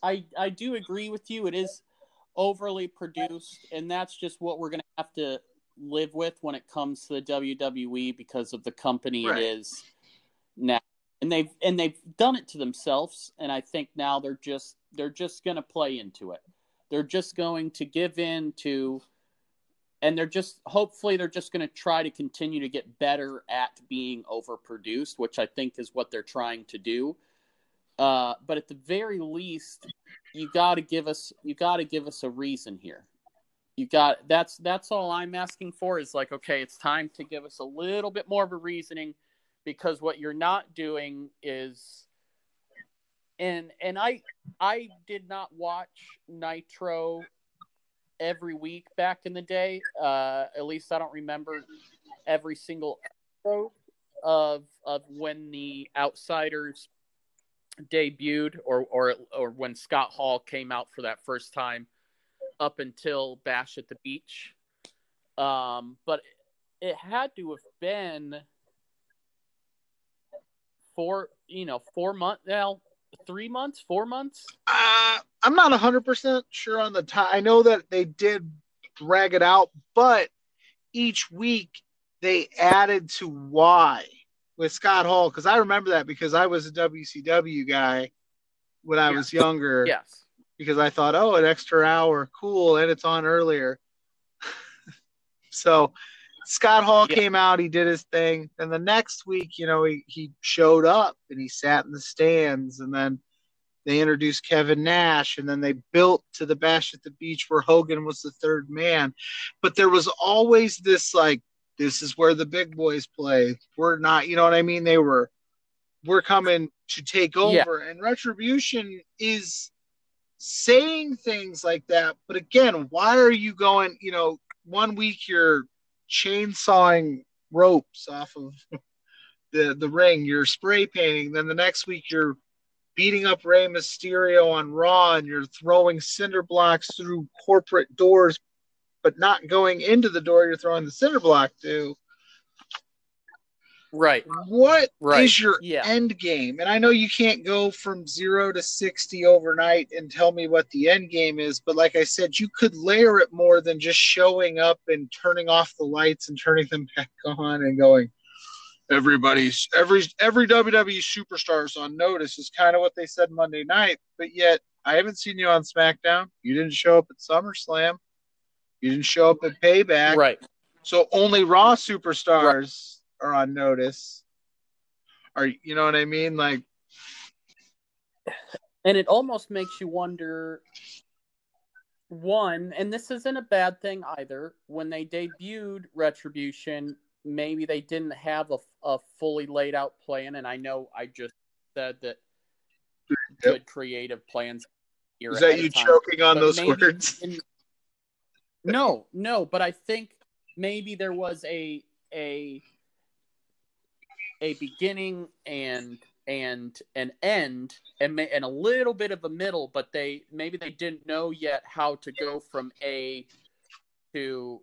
Speaker 2: I I do agree with you. It is overly produced, and that's just what we're gonna have to live with when it comes to the WWE because of the company right. it is now. And they've and they've done it to themselves, and I think now they're just they're just gonna play into it. They're just going to give in to and they're just hopefully they're just going to try to continue to get better at being overproduced, which I think is what they're trying to do. Uh, but at the very least, you got to give us you got to give us a reason here. You got that's that's all I'm asking for is like okay, it's time to give us a little bit more of a reasoning because what you're not doing is and and I I did not watch Nitro every week back in the day. Uh, at least I don't remember every single episode of of when the Outsiders debuted or or or when Scott Hall came out for that first time up until Bash at the Beach. Um, but it had to have been four, you know, four months now, three months, four months.
Speaker 1: Uh, I'm not 100 percent sure on the time. I know that they did drag it out, but each week they added to why with Scott Hall because I remember that because I was a WCW guy when I was younger.
Speaker 2: Yes.
Speaker 1: Because I thought, oh, an extra hour, cool, and it's on earlier. so Scott Hall yeah. came out, he did his thing. And the next week, you know, he, he showed up and he sat in the stands. And then they introduced Kevin Nash. And then they built to the Bash at the Beach where Hogan was the third man. But there was always this like this is where the big boys play. We're not, you know what I mean? They were, we're coming to take over. Yeah. And Retribution is saying things like that. But again, why are you going, you know, one week you're chainsawing ropes off of the, the ring, you're spray painting. Then the next week you're beating up Rey Mysterio on Raw and you're throwing cinder blocks through corporate doors but not going into the door you're throwing the cinder block to.
Speaker 2: Right.
Speaker 1: What
Speaker 2: right.
Speaker 1: is your
Speaker 2: yeah.
Speaker 1: end game? And I know you can't go from zero to 60 overnight and tell me what the end game is, but like I said, you could layer it more than just showing up and turning off the lights and turning them back on and going, everybody's every every WWE superstar is on notice is kind of what they said Monday night, but yet I haven't seen you on SmackDown. You didn't show up at SummerSlam. You didn't show up at Payback.
Speaker 2: Right.
Speaker 1: So only Raw superstars. Are on notice. Are you know what I mean? Like
Speaker 2: and it almost makes you wonder one, and this isn't a bad thing either, when they debuted Retribution, maybe they didn't have a, a fully laid out plan. And I know I just said that yep. good creative plans.
Speaker 1: Is that you choking on those words? In,
Speaker 2: no, no, but I think maybe there was a a a beginning and and an end and and a little bit of a middle, but they maybe they didn't know yet how to go from A to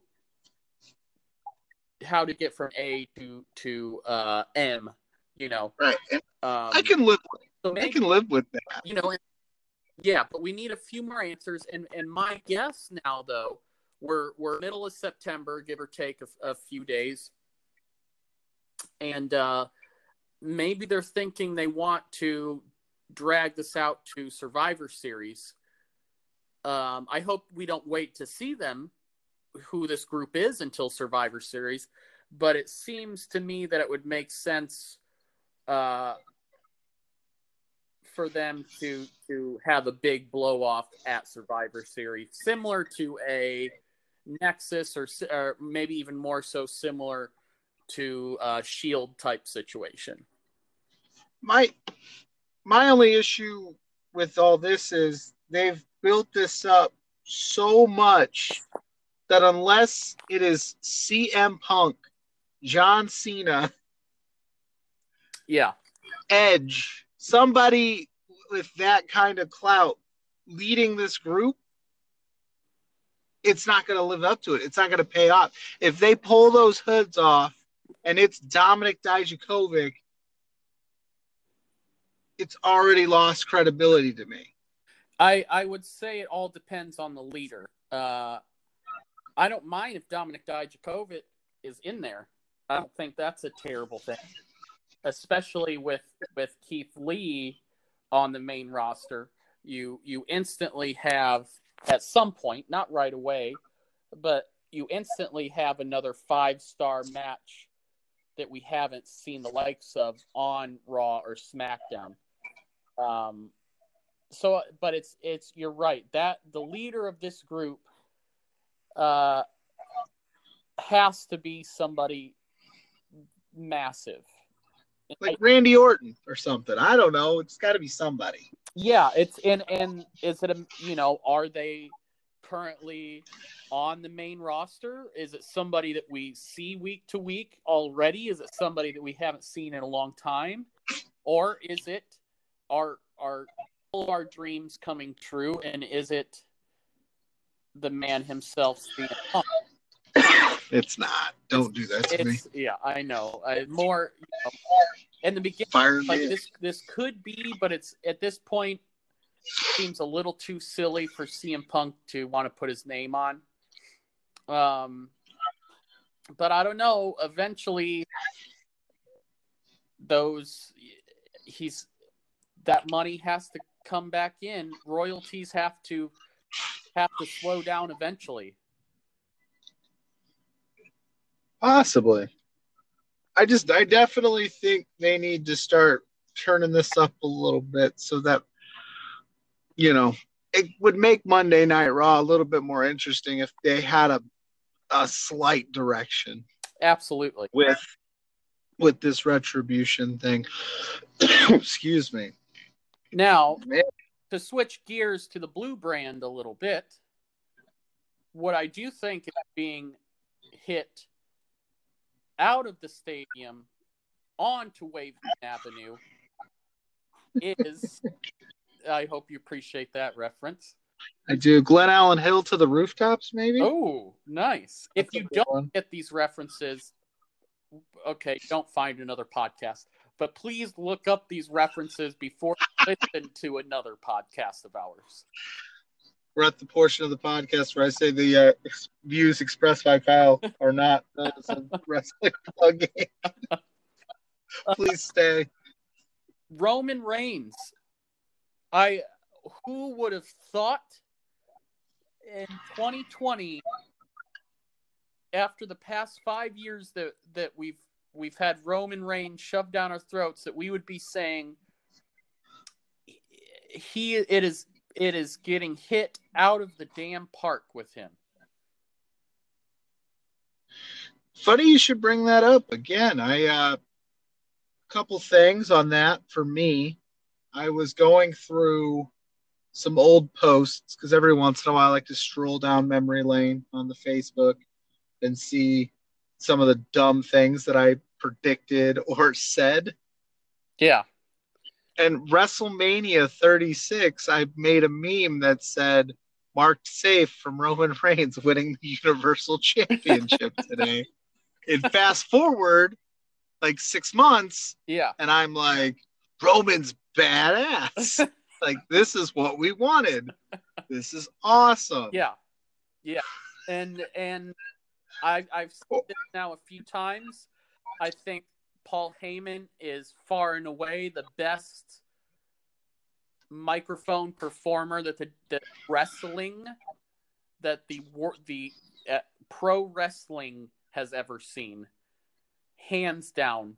Speaker 2: how to get from A to to uh, M. You know,
Speaker 1: right? Um, I can live. With, so maybe, I can live with that.
Speaker 2: You know, yeah, but we need a few more answers. And and my guess now, though, we're we're middle of September, give or take a, a few days, and uh, maybe they're thinking they want to drag this out to Survivor Series. Um, I hope we don't wait to see them, who this group is, until Survivor Series. But it seems to me that it would make sense uh, for them to to have a big blow off at Survivor Series, similar to a Nexus, or, or maybe even more so similar to a Shield type situation.
Speaker 1: My my only issue with all this is they've built this up so much that unless it is CM Punk, John Cena,
Speaker 2: yeah,
Speaker 1: Edge, somebody with that kind of clout leading this group, it's not going to live up to it. It's not going to pay off. If they pull those hoods off and it's Dominik Dijakovic, it's already lost credibility to me.
Speaker 2: I I would say it all depends on the leader. Uh, I don't mind if Dominik Dijakovic is in there. I don't think that's a terrible thing, especially with with Keith Lee on the main roster. You you instantly have at some point, not right away, but you instantly have another five star match that we haven't seen the likes of on Raw or SmackDown. Um, so, but it's it's you're right that the leader of this group uh, has to be somebody massive,
Speaker 1: like Randy Orton or something. I don't know. It's got to be somebody.
Speaker 2: Yeah, it's and and is it a you know are they currently on the main roster? Is it somebody that we see week to week already? Is it somebody that we haven't seen in a long time, or is it our our all our dreams coming true? And is it the man himself?
Speaker 1: It's not. Don't do that to
Speaker 2: it's, me. Yeah, I know. I, more you know, in the beginning,
Speaker 1: Fire
Speaker 2: like this. This could be, but it's at this point seems a little too silly for CM Punk to want to put his name on. Um, but I don't know. Eventually, those he's that money has to come back in. Royalties have to have to slow down eventually.
Speaker 1: Possibly. I just I definitely think they need to start turning this up a little bit so that you know it would make Monday Night Raw a little bit more interesting if they had a a slight direction.
Speaker 2: Absolutely.
Speaker 1: With with this retribution thing. Excuse me.
Speaker 2: Now, Man. to switch gears to the blue brand a little bit, what I do think is being hit out of the stadium onto Waveland Avenue is I hope you appreciate that reference.
Speaker 1: I do. Glenallen Hill to the rooftops, maybe.
Speaker 2: Oh, nice. If you don't one. get these references, okay, don't find another podcast. But please look up these references before you listen to another podcast of ours.
Speaker 1: We're at the portion of the podcast where I say the uh, views expressed by Kyle are not wrestling plug Please stay.
Speaker 2: Roman Reigns. I who would have thought in 2020 after the past 5 years that that we've we've had Roman Reigns shoved down our throats that we would be saying he it is it is getting hit out of the damn park with him.
Speaker 1: Funny you should bring that up again. I uh couple things on that for me. I was going through some old posts because every once in a while I like to stroll down memory lane on the Facebook and see some of the dumb things that I predicted or said.
Speaker 2: Yeah.
Speaker 1: And WrestleMania 36, I made a meme that said, marked safe from Roman Reigns winning the Universal Championship today. and fast forward like six months.
Speaker 2: Yeah.
Speaker 1: And I'm like, Roman's badass. like this is what we wanted. This is awesome.
Speaker 2: Yeah. Yeah. And and I I've seen this now a few times. I think Paul Heyman is far and away the best microphone performer that the, the wrestling that the the uh, pro wrestling has ever seen hands down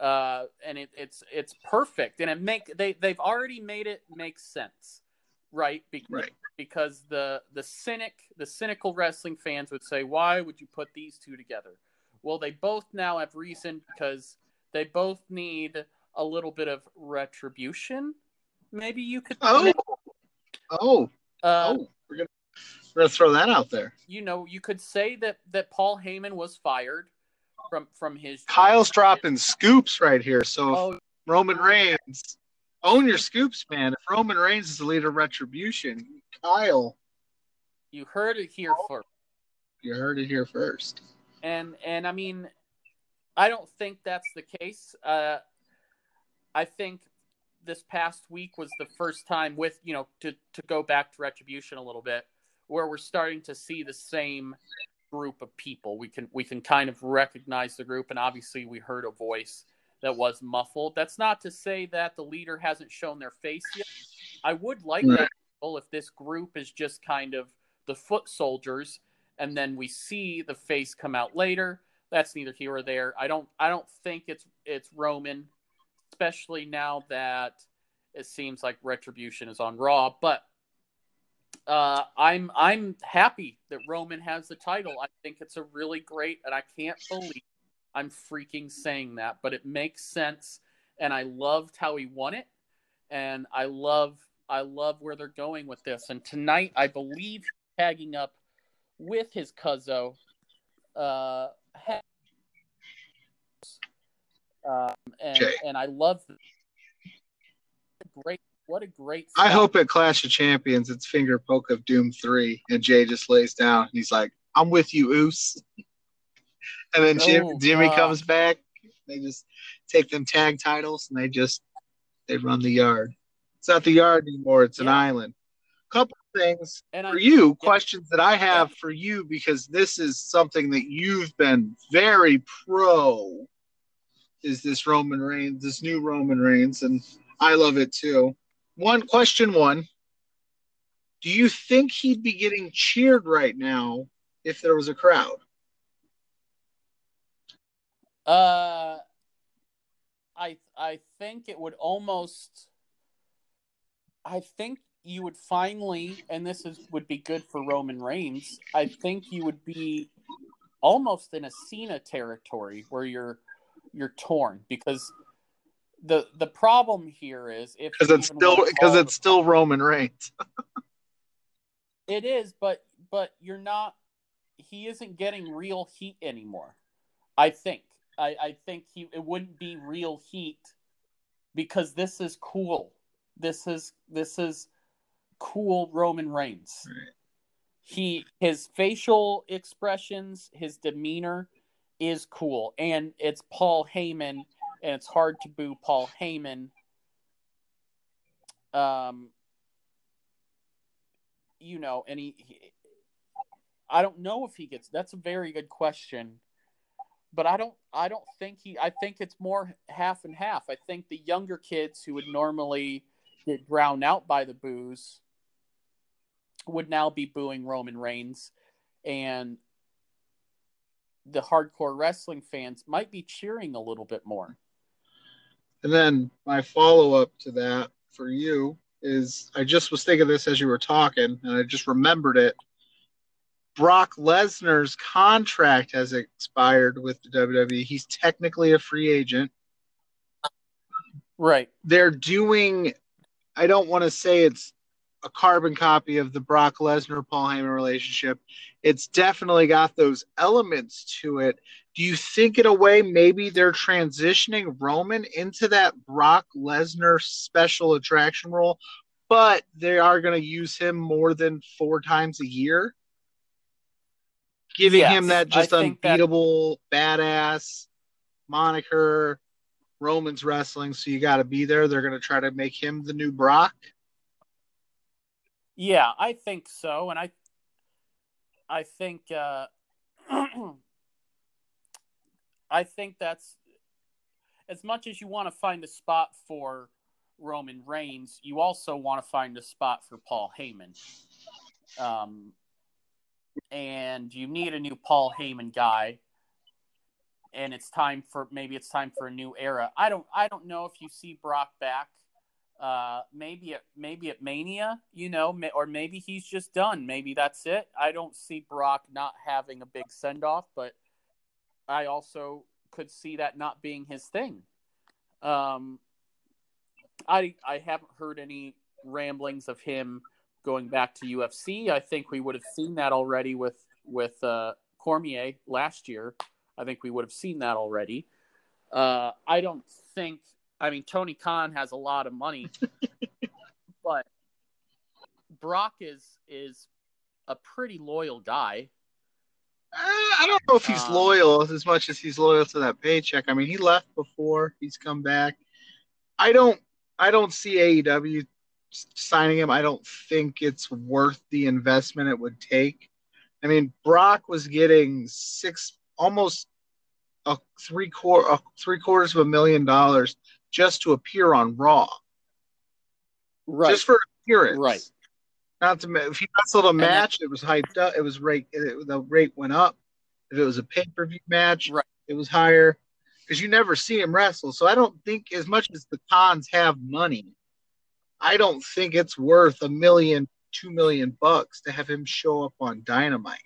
Speaker 2: uh, and it, it's it's perfect, and it make they they've already made it make sense, right? Be-
Speaker 1: Right.
Speaker 2: Because the the cynic the cynical wrestling fans would say, why would you put these two together? Well, they both now have reason because they both need a little bit of retribution. Maybe you could.
Speaker 1: Oh, oh,
Speaker 2: uh,
Speaker 1: oh. We're gonna we're gonna throw that out there.
Speaker 2: you know, you could say that that Paul Heyman was fired from from his.
Speaker 1: Kyle's dropping scoops right here. So
Speaker 2: Oh,
Speaker 1: Roman Reigns, own your scoops, man. If Roman Reigns is the leader of Retribution, Kyle,
Speaker 2: you heard it here first.
Speaker 1: you heard it here first.
Speaker 2: and and I mean, I don't think that's the case. Uh, I think this past week was the first time with you know to to go back to retribution a little bit, where we're starting to see the same group of people. We can we can kind of recognize the group, and obviously we heard a voice that was muffled. That's not to say that the leader hasn't shown their face yet. I would like that if this group is just kind of the foot soldiers and then we see the face come out later. That's neither here or there. I don't I don't think it's it's Roman, especially now that it seems like retribution is on Raw. But uh, I'm I'm happy that Roman has the title. I think it's a really great, and I can't believe I'm freaking saying that, but it makes sense, and I loved how he won it, and I love I love where they're going with this. And tonight, I believe he's tagging up with his cousin. Uh, um, and and I love great. What a great!
Speaker 1: I hope at Clash of Champions it's finger poke of Doom three, and Jay just lays down. And he's like, "I'm with you, Oos." And then Jim,
Speaker 2: Oh,
Speaker 1: Jimmy
Speaker 2: God.
Speaker 1: comes back. They just take them tag titles and they just they run the yard. It's not the yard anymore. It's an
Speaker 2: Yeah.
Speaker 1: island. Couple things
Speaker 2: And I
Speaker 1: for you, questions that I have for you because this is something that you've been very pro. Is this Roman Reigns, this new Roman Reigns, and I love it too. One question one. Do you think he'd be getting cheered right now if there was a crowd?
Speaker 2: Uh, I I think it would almost. I think you would finally, and this is would be good for Roman Reigns. I think you would be almost in a Cena territory where you're you're torn because the the problem here is if
Speaker 1: Because it's still because it's still Roman Reigns.
Speaker 2: It is, but but you're not. He isn't getting real heat anymore. I think. I I think he it wouldn't be real heat because this is cool. This is this is cool Roman Reigns.
Speaker 1: Right.
Speaker 2: He his facial expressions, his demeanor is cool, and it's Paul Heyman, and it's hard to boo Paul Heyman. Um, you know, and he, he I don't know if he gets that's a very good question. But I don't I don't think he I think it's more half and half. I think the younger kids who would normally get drowned out by the booze would now be booing Roman Reigns and the hardcore wrestling fans might be cheering a little bit more.
Speaker 1: And then my follow up to that for you is I just was thinking this as you were talking, and I just remembered it. Brock Lesnar's contract has expired with the WWE. He's technically a free agent.
Speaker 2: Right.
Speaker 1: They're doing, I don't want to say it's a carbon copy of the Brock Lesnar Paul Heyman relationship. It's definitely got those elements to it. Do you think, in a way, maybe they're transitioning Roman into that Brock Lesnar special attraction role, but they are going to use him more than four times a year? Giving
Speaker 2: Yes,
Speaker 1: him that just
Speaker 2: think that-
Speaker 1: unbeatable, badass moniker, Roman's wrestling, so you got to be there. They're going to try to make him the new Brock.
Speaker 2: Yeah, I think so, and I, I think, uh, I think that's as much as you want to find a spot for Roman Reigns, you also want to find a spot for Paul Heyman. Um, and you need a new Paul Heyman guy. and it's time for maybe it's time for a new era. I don't I don't know if you see Brock back. Uh, maybe at maybe at Mania, you know, or maybe he's just done. Maybe that's it. I don't see Brock not having a big send off, but I also could see that not being his thing. Um, I I haven't heard any ramblings of him going back to UFC. I think we would have seen that already with with uh, Cormier last year. I think we would have seen that already. Uh, I don't think. I mean, Tony Khan has a lot of money, but Brock is is a pretty loyal guy.
Speaker 1: Uh, I don't know if he's um, loyal as much as he's loyal to that paycheck. I mean, he left before. He's come back. I don't. I don't see AEW signing him. I don't think it's worth the investment it would take. I mean, Brock was getting six, almost a three quarter, a three quarters of a million dollars just to appear on Raw. Right. Just for appearance.
Speaker 2: Right.
Speaker 1: Not to if he wrestled a match, it was hyped up. It was rate. It, the rate went up. If it was a pay per view match, right. it was higher because you never see him wrestle. So I don't think as much as the Khans have money, I don't think it's worth a million, two million bucks to have him show up on Dynamite.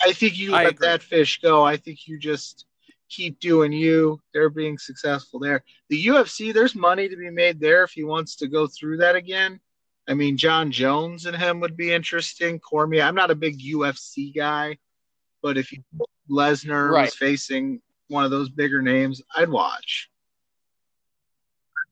Speaker 1: I think you I let agree. that fish go. I think you just keep doing you. They're being successful there. The UFC, there's money to be made there if he wants to go through that again. I mean, Jon Jones and him would be interesting. Cormier, I'm not a big UFC guy, but if you Lesnar right. was facing one of those bigger names, I'd watch.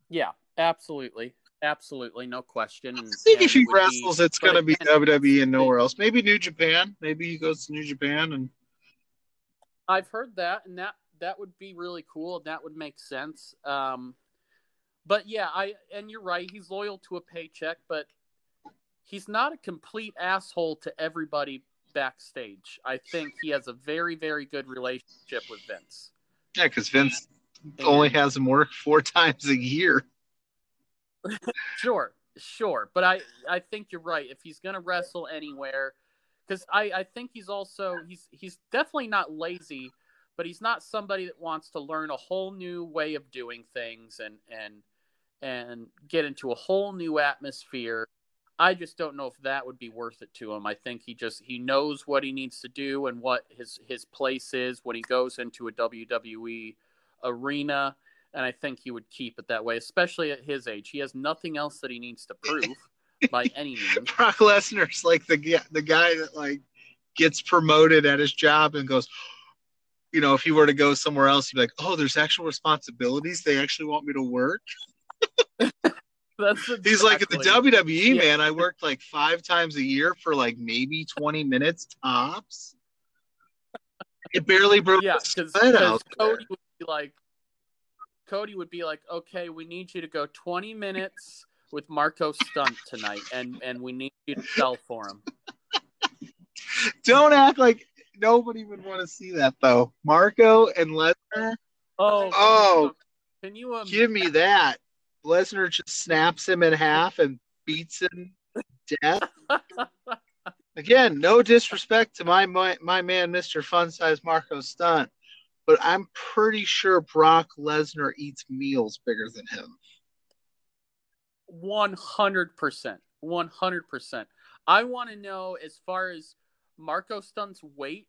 Speaker 2: Yeah, absolutely. Absolutely, no question.
Speaker 1: I think if he wrestles, be, it's going to be WWE and nowhere else. Maybe New Japan. Maybe he goes to New Japan and.
Speaker 2: I've heard that, and that that would be really cool, and that would make sense. Um, but yeah, I and you're right. He's loyal to a paycheck, but he's not a complete asshole to everybody backstage. I think he has a very, very good relationship with Vince.
Speaker 1: Yeah, because Vince and, only has him work four times a year.
Speaker 2: sure, sure, but I I think you're right. If he's gonna wrestle anywhere, because I I think he's also he's he's definitely not lazy, but he's not somebody that wants to learn a whole new way of doing things and and and get into a whole new atmosphere. I just don't know if that would be worth it to him. I think he just he knows what he needs to do and what his his place is when he goes into a WWE arena and I think he would keep it that way, especially at his age. He has nothing else that he needs to prove by any means.
Speaker 1: Brock Lesnar's like the the guy that like gets promoted at his job and goes, you know, if he were to go somewhere else, he'd be like, "Oh, there's actual responsibilities. They actually want me to work." exactly. He's like at the WWE, yeah. man. I worked like five times a year for like maybe 20 minutes tops. It barely broke
Speaker 2: yeah, because Cody would be like, Cody would be like, okay, we need you to go 20 minutes with Marko Stunt tonight, and and we need you to sell for him.
Speaker 1: Don't act like nobody would want to see that though. Marko and Lesnar.
Speaker 2: Oh,
Speaker 1: oh,
Speaker 2: can you um...
Speaker 1: give me that? Lesnar just snaps him in half and beats him to death. Again, no disrespect to my my, my man, Mister Fun Size Marko Stunt, but I'm pretty sure Brock Lesnar eats meals bigger than him.
Speaker 2: 100%. 100%. I want to know as far as Marko Stunt's weight,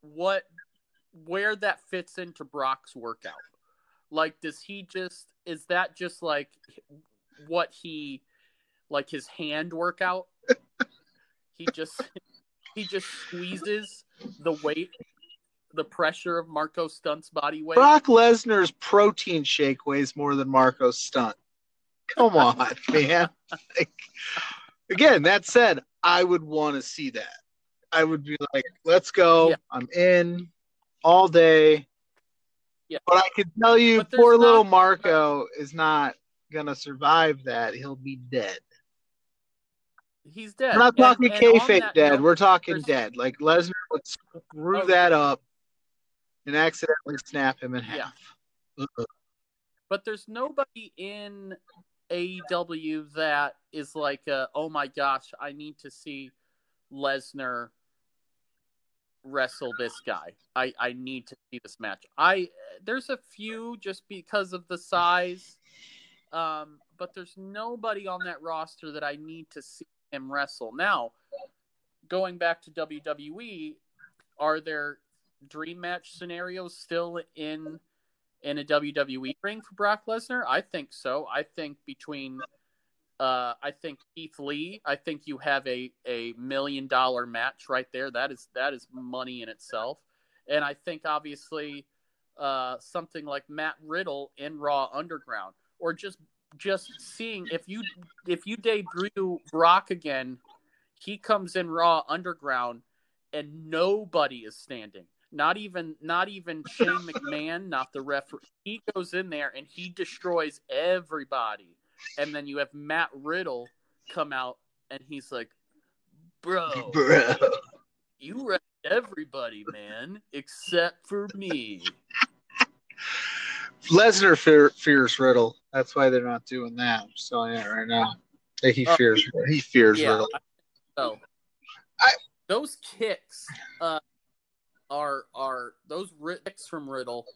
Speaker 2: what where that fits into Brock's workout. Like does he just is that just like what he like his hand workout? he just he just squeezes the weight the pressure of Marko Stunt's body weight.
Speaker 1: Brock Lesnar's protein shake weighs more than Marco Stunt. Come on, man. Like, again, that said, I would want to see that. I would be like, let's go. Yeah. I'm in all day. Yeah. But I can tell you, poor little Marko is not going to survive that. He'll be dead.
Speaker 2: He's dead.
Speaker 1: We're not talking and, kayfabe dead. Note, We're talking dead. Like Lesnar would screw oh, that up and accidentally snap him in half. Yeah.
Speaker 2: But there's nobody in AEW that is like, uh, oh my gosh, I need to see Lesnar wrestle this guy. I I need to see this match. I there's a few just because of the size, um, but there's nobody on that roster that I need to see him wrestle. Now, going back to WWE, are there dream match scenarios still in in a WWE ring for Brock Lesnar? I think so. I think between uh, I think Keith Lee. I think you have a a million dollar match right there. That is that is money in itself. And I think obviously uh, something like Matt Riddle in Raw Underground, or just just seeing if you if you debut Brock again, he comes in Raw Underground, and nobody is standing. Not even not even Shane McMahon, not the referee. He goes in there and he destroys everybody and then you have Matt Riddle come out and he's like, "Bro,
Speaker 1: Bro.
Speaker 2: you wrecked everybody, man, except for me."
Speaker 1: Lesnar fear, fears Riddle. That's why they're not doing that. I'm just telling you that right now. He
Speaker 2: Oh.
Speaker 1: fears. He fears
Speaker 2: Yeah.
Speaker 1: Riddle.
Speaker 2: So,
Speaker 1: I-
Speaker 2: those kicks uh, are are those kicks from Riddle.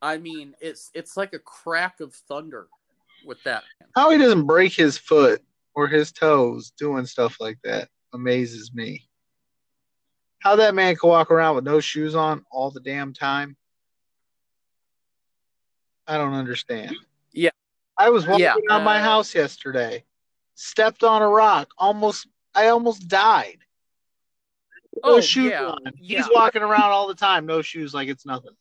Speaker 2: I mean, it's it's like a crack of thunder with that.
Speaker 1: How he doesn't break his foot or his toes doing stuff like that amazes me. How that man can walk around with no shoes on all the damn time. I don't understand.
Speaker 2: Yeah.
Speaker 1: I was walking
Speaker 2: Yeah,
Speaker 1: around my
Speaker 2: uh,
Speaker 1: house yesterday, stepped on a rock, almost I almost died. No
Speaker 2: Oh,
Speaker 1: shoes
Speaker 2: yeah,
Speaker 1: on.
Speaker 2: yeah.
Speaker 1: He's walking around all the time, no shoes, like it's nothing.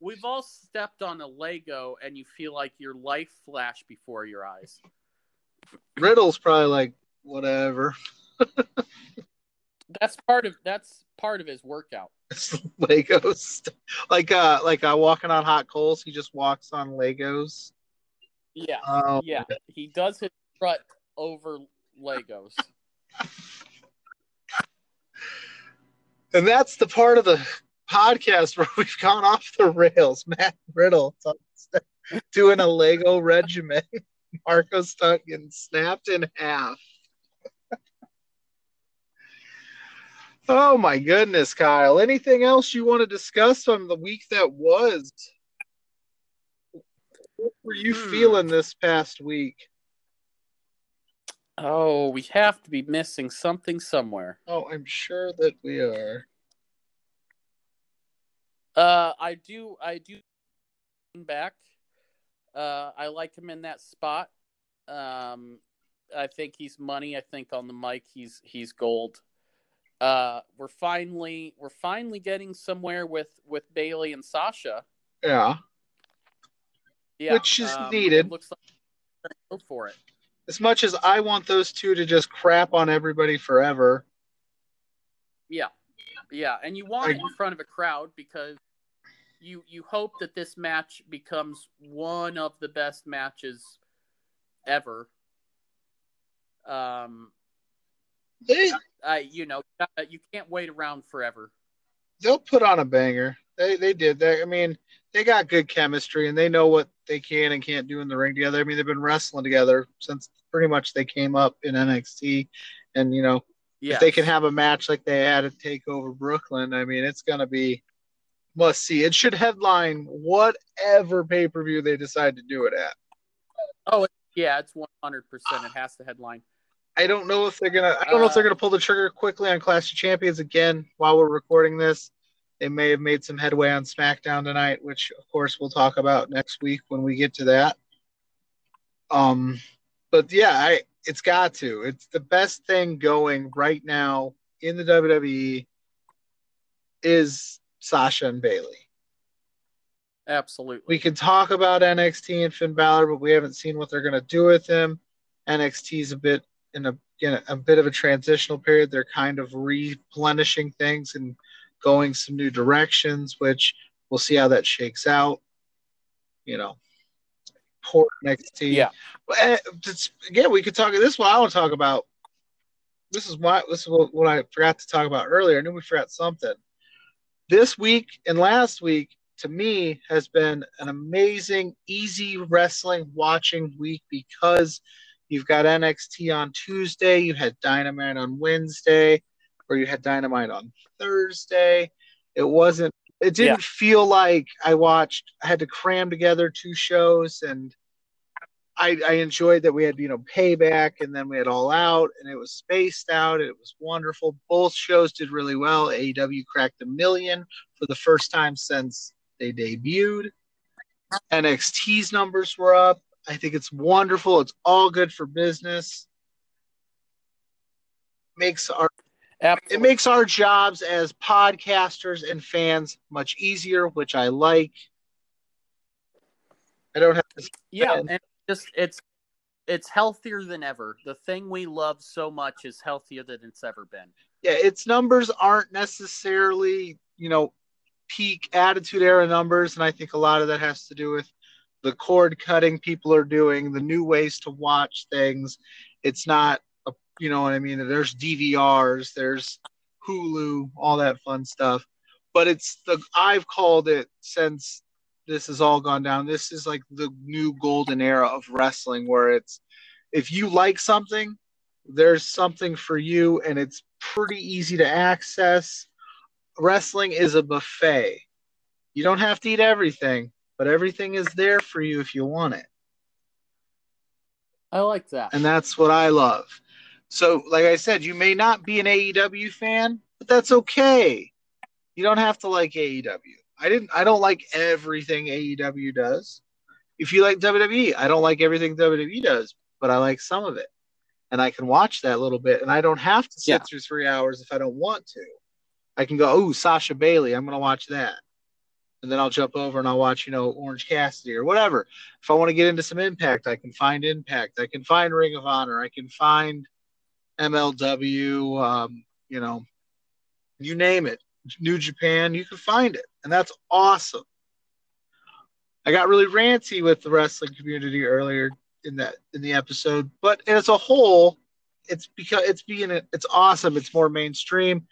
Speaker 2: We've all stepped on a Lego and you feel like your life flashed before your eyes.
Speaker 1: Riddle's probably like, whatever.
Speaker 2: That's part of that's part of his workout.
Speaker 1: It's Legos. Like uh like uh walking on hot coals, he just walks on Legos.
Speaker 2: Yeah.
Speaker 1: Oh
Speaker 2: Yeah. He does his strut over Legos.
Speaker 1: and that's the part of the podcast where we've gone off the rails. Matt Riddle doing a Lego regimen. Marko Stunt and snapped in half. oh my goodness, Kyle. Anything else you want to discuss on the week that was? What were you
Speaker 2: Hmm.
Speaker 1: feeling this past week?
Speaker 2: Oh, we have to be missing something somewhere.
Speaker 1: Oh, I'm sure that we are.
Speaker 2: Uh I do I do back. Uh I like him in that spot. Um I think he's money. I think on the mic he's he's gold. Uh we're finally we're finally getting somewhere with with Bayley and Sasha.
Speaker 1: Yeah.
Speaker 2: Yeah.
Speaker 1: Which is
Speaker 2: um,
Speaker 1: needed.
Speaker 2: Looks like go for it.
Speaker 1: As much as I want those two to just crap on everybody forever,
Speaker 2: Yeah, yeah, and you want it in front of a crowd because you you hope that this match becomes one of the best matches ever. Um,
Speaker 1: they
Speaker 2: I you know you can't wait around forever.
Speaker 1: they'll put on a banger. They they did that. I mean, they got good chemistry and they know what they can and can't do in the ring together. I mean, they've been wrestling together since pretty much they came up in NXT, and you know
Speaker 2: Yeah,
Speaker 1: if they can have a match like they had at Takeover Brooklyn, I mean, it's gonna be must see. It should headline whatever pay per view they decide to do it at.
Speaker 2: Oh yeah, it's one hundred percent. It has to headline.
Speaker 1: I don't know if they're gonna. I don't know if they're gonna pull the trigger quickly on Clash of Champions again while we're recording this. They may have made some headway on SmackDown tonight, which of course we'll talk about next week when we get to that. Um, but yeah, I it's got to. It's the best thing going right now in the WWE is Sasha and Bayley.
Speaker 2: Absolutely.
Speaker 1: We can talk about NXT and Finn Balor, but we haven't seen what they're going to do with him. NXT is a bit in a in a, a bit of a transitional period. They're kind of replenishing things and going some new directions, which we'll see how that shakes out. You know, poor NXT.
Speaker 2: Yeah.
Speaker 1: Eh, it's- again, we could talk. This is what I want to talk about. This is why. This is what, what I forgot to talk about earlier. I knew we forgot something. This week and last week, to me, has been an amazing, easy wrestling watching week because you've got NXT on Tuesday, you had Dynamite on Wednesday, or you had Dynamite on Thursday. It wasn't. It didn't yeah. feel like I watched. I had to cram together two shows, and I, I enjoyed that we had you know Payback, and then we had All Out, and it was spaced out. It was wonderful. Both shows did really well. AEW cracked a million for the first time since they debuted. NXT's numbers were up. I think it's wonderful. It's all good for business. Makes our Absolutely. it makes our jobs as podcasters and fans much easier, which I like. I don't have to.
Speaker 2: Yeah, and just it's it's healthier than ever. The thing we love so much is healthier than it's ever been.
Speaker 1: Yeah, its numbers aren't necessarily, you know, peak attitude era numbers, and I think a lot of that has to do with the cord cutting people are doing, the new ways to watch things. It's not, a, you know what I mean? There's DVRs, there's Hulu, all that fun stuff. But it's the I've called it since this has all gone down. This is like the new golden era of wrestling where it's if you like something, there's something for you and it's pretty easy to access wrestling is a buffet. You don't have to eat everything, but everything is there for you if you want it.
Speaker 2: I like that.
Speaker 1: And that's what I love. So, like I said, you may not be an AEW fan, but that's okay. You don't have to like AEW. I didn't I don't like everything AEW does. If you like WWE, I don't like everything WWE does, but I like some of it. And I can watch that a little bit and I don't have to sit yeah. through 3 hours if I don't want to. I can go, oh, Sasha Bayley, I'm going to watch that. And then I'll jump over and I'll watch, you know, Orange Cassidy or whatever. If I want to get into some Impact, I can find Impact. I can find Ring of Honor. I can find MLW, um, you know, you name it. New Japan, you can find it. And that's awesome. I got really ranty with the wrestling community earlier in that in the episode, but as a whole, it's because it's being it's awesome. It's more mainstream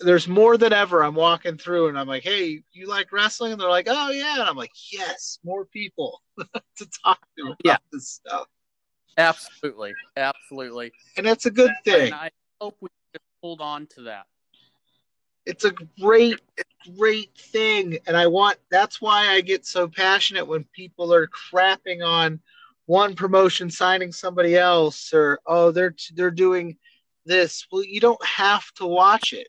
Speaker 1: there's more than ever. I'm walking through and I'm like, hey, you like wrestling? And they're like, oh, yeah. And I'm like, yes, more people to talk to about yeah. this stuff.
Speaker 2: Absolutely. Absolutely.
Speaker 1: And that's a good thing. And
Speaker 2: I hope we can hold on to that.
Speaker 1: It's a great, great thing. And I want, that's why I get so passionate when people are crapping on one promotion signing somebody else or, oh, they're, they're doing this. Well, you don't have to watch it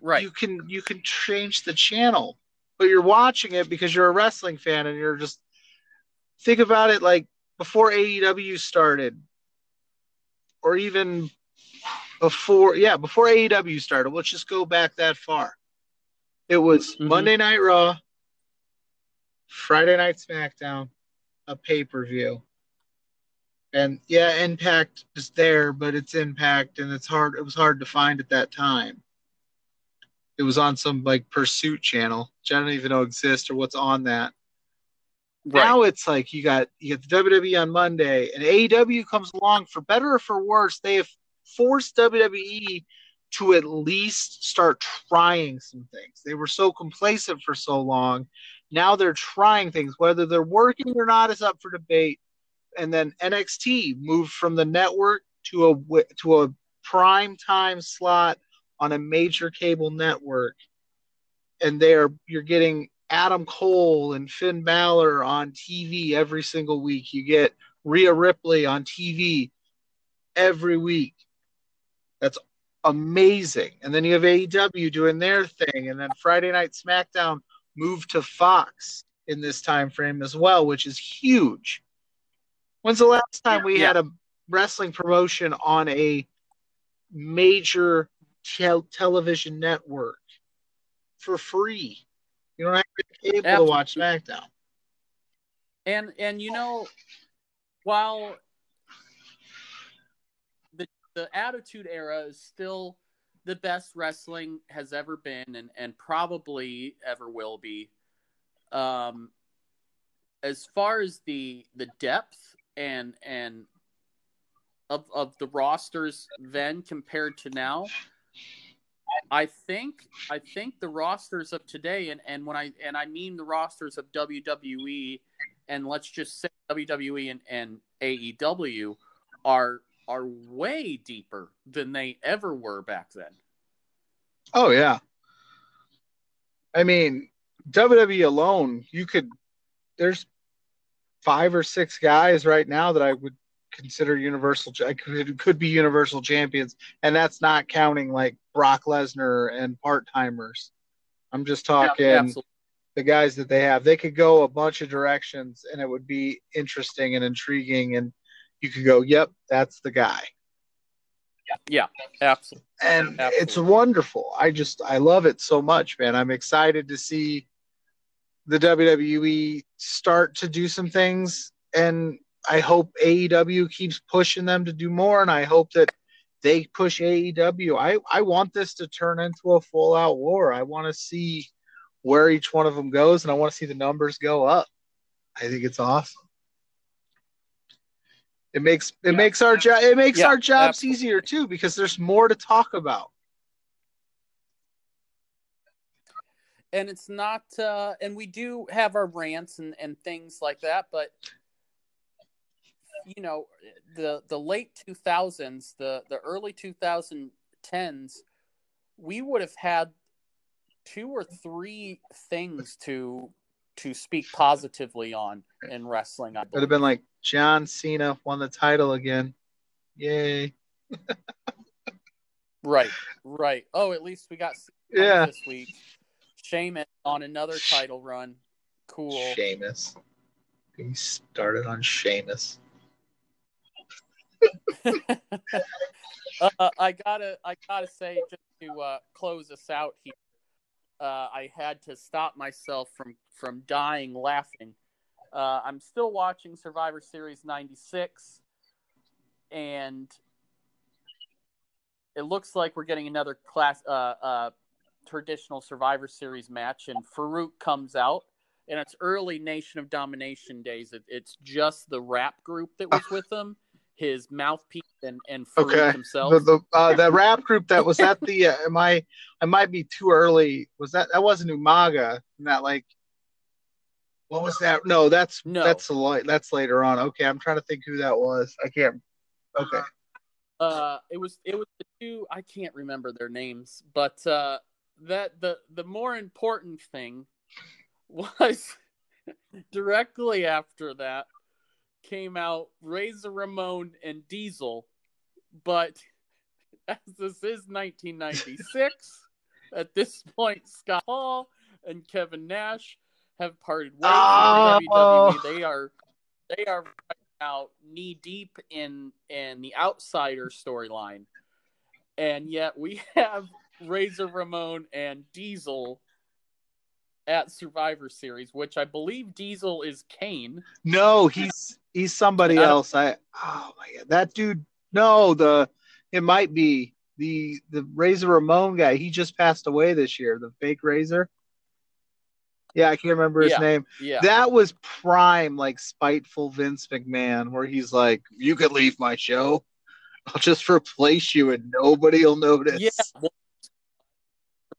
Speaker 2: right
Speaker 1: you can you can change the channel but you're watching it because you're a wrestling fan and you're just think about it like before AEW started or even before yeah before AEW started let's just go back that far. It was mm-hmm. Monday Night Raw Friday Night SmackDown a pay-per-view. And yeah impact is there but it's impact and it's hard it was hard to find at that time. It was on some like pursuit channel which i don't even know exists or what's on that. Right. now it's like you got you got the wwe on monday and aew comes along for better or for worse. They have forced wwe to at least start trying some things they were so complacent for so long now they're trying things whether they're working or not is up for debate and then nxt moved from the network to a to a prime time slot on a major cable network, and there you're getting Adam Cole and Finn Balor on TV every single week. You get Rhea Ripley on TV every week. That's amazing. And then you have AEW doing their thing, and then Friday Night SmackDown moved to Fox in this time frame as well, which is huge. When's the last time we yeah. had a wrestling promotion on a major television network for free. You don't have to be able Absolutely. to watch SmackDown.
Speaker 2: And and you know, while the Attitude Era is still the best wrestling has ever been and, and probably ever will be. Um, as far as the the depth and and of of the rosters then compared to now, I think I think the rosters of today, and, and when I and I mean the rosters of WWE, and let's just say WWE and, and AEW are are way deeper than they ever were back then.
Speaker 1: Oh yeah. I mean, WWE alone, you could there's five or six guys right now that I would consider universal I could could be universal champions, and that's not counting like Brock Lesnar and part timers. I'm just talking yeah, the guys that they have. They could go a bunch of directions, and it would be interesting and intriguing, and you could go, "Yep, that's the guy."
Speaker 2: Yeah, absolutely.
Speaker 1: And absolutely. it's wonderful. I just I love it so much, man. I'm excited to see the WWE start to do some things and I hope AEW keeps pushing them to do more, and I hope that they push AEW. I, I want this to turn into a full out war. I want to see where each one of them goes, and I want to see the numbers go up. I think it's awesome. It makes it yeah. makes our job it makes yeah, our jobs absolutely. easier too because there's more to talk about.
Speaker 2: And it's not uh and we do have our rants and, and things like that, but you know the the late 2000s the the early 2010s we would have had two or three things to to speak positively on in wrestling
Speaker 1: it would have been like john cena won the title again. Yay.
Speaker 2: Right right. Oh at least we got
Speaker 1: yeah.
Speaker 2: this week. Sheamus on another title run. Cool.
Speaker 1: Sheamus. He started on Sheamus.
Speaker 2: Uh, I gotta, I gotta say, just to uh, close us out here, uh, I had to stop myself from from dying laughing. Uh, I'm still watching Survivor Series '96, and it looks like we're getting another class, uh, uh, traditional Survivor Series match, and Faarooq comes out. And it's early Nation of Domination days. It, it's just the rap group that was with them his mouthpiece and and okay. himself.
Speaker 1: The the, uh, the rap group that was at the uh, am I I might be too early. Was that that wasn't Umaga? That like what was that? No, that's no. that's a that's later on. Okay, I'm trying to think who that was. I can't. Okay.
Speaker 2: Uh, it was it was the two. I can't remember their names, but uh, that the the more important thing was directly after that came out Razor Ramon and Diesel, but as this is 1996, at this point, Scott Hall and Kevin Nash have parted ways oh. with WWE. Ah. They are they are right now knee deep in in the outsider storyline, and yet we have Razor Ramon and Diesel at Survivor Series, which I believe Diesel is Kane.
Speaker 1: No, he's he's somebody else. I oh my god, that dude. No, the it might be the the Razor Ramon guy. He just passed away this year. The fake Razor. Yeah, I can't remember his
Speaker 2: yeah,
Speaker 1: name.
Speaker 2: Yeah,
Speaker 1: that was prime like spiteful Vince McMahon, where he's like, "You could leave my show. I'll just replace you, and nobody'll notice."
Speaker 2: Yeah,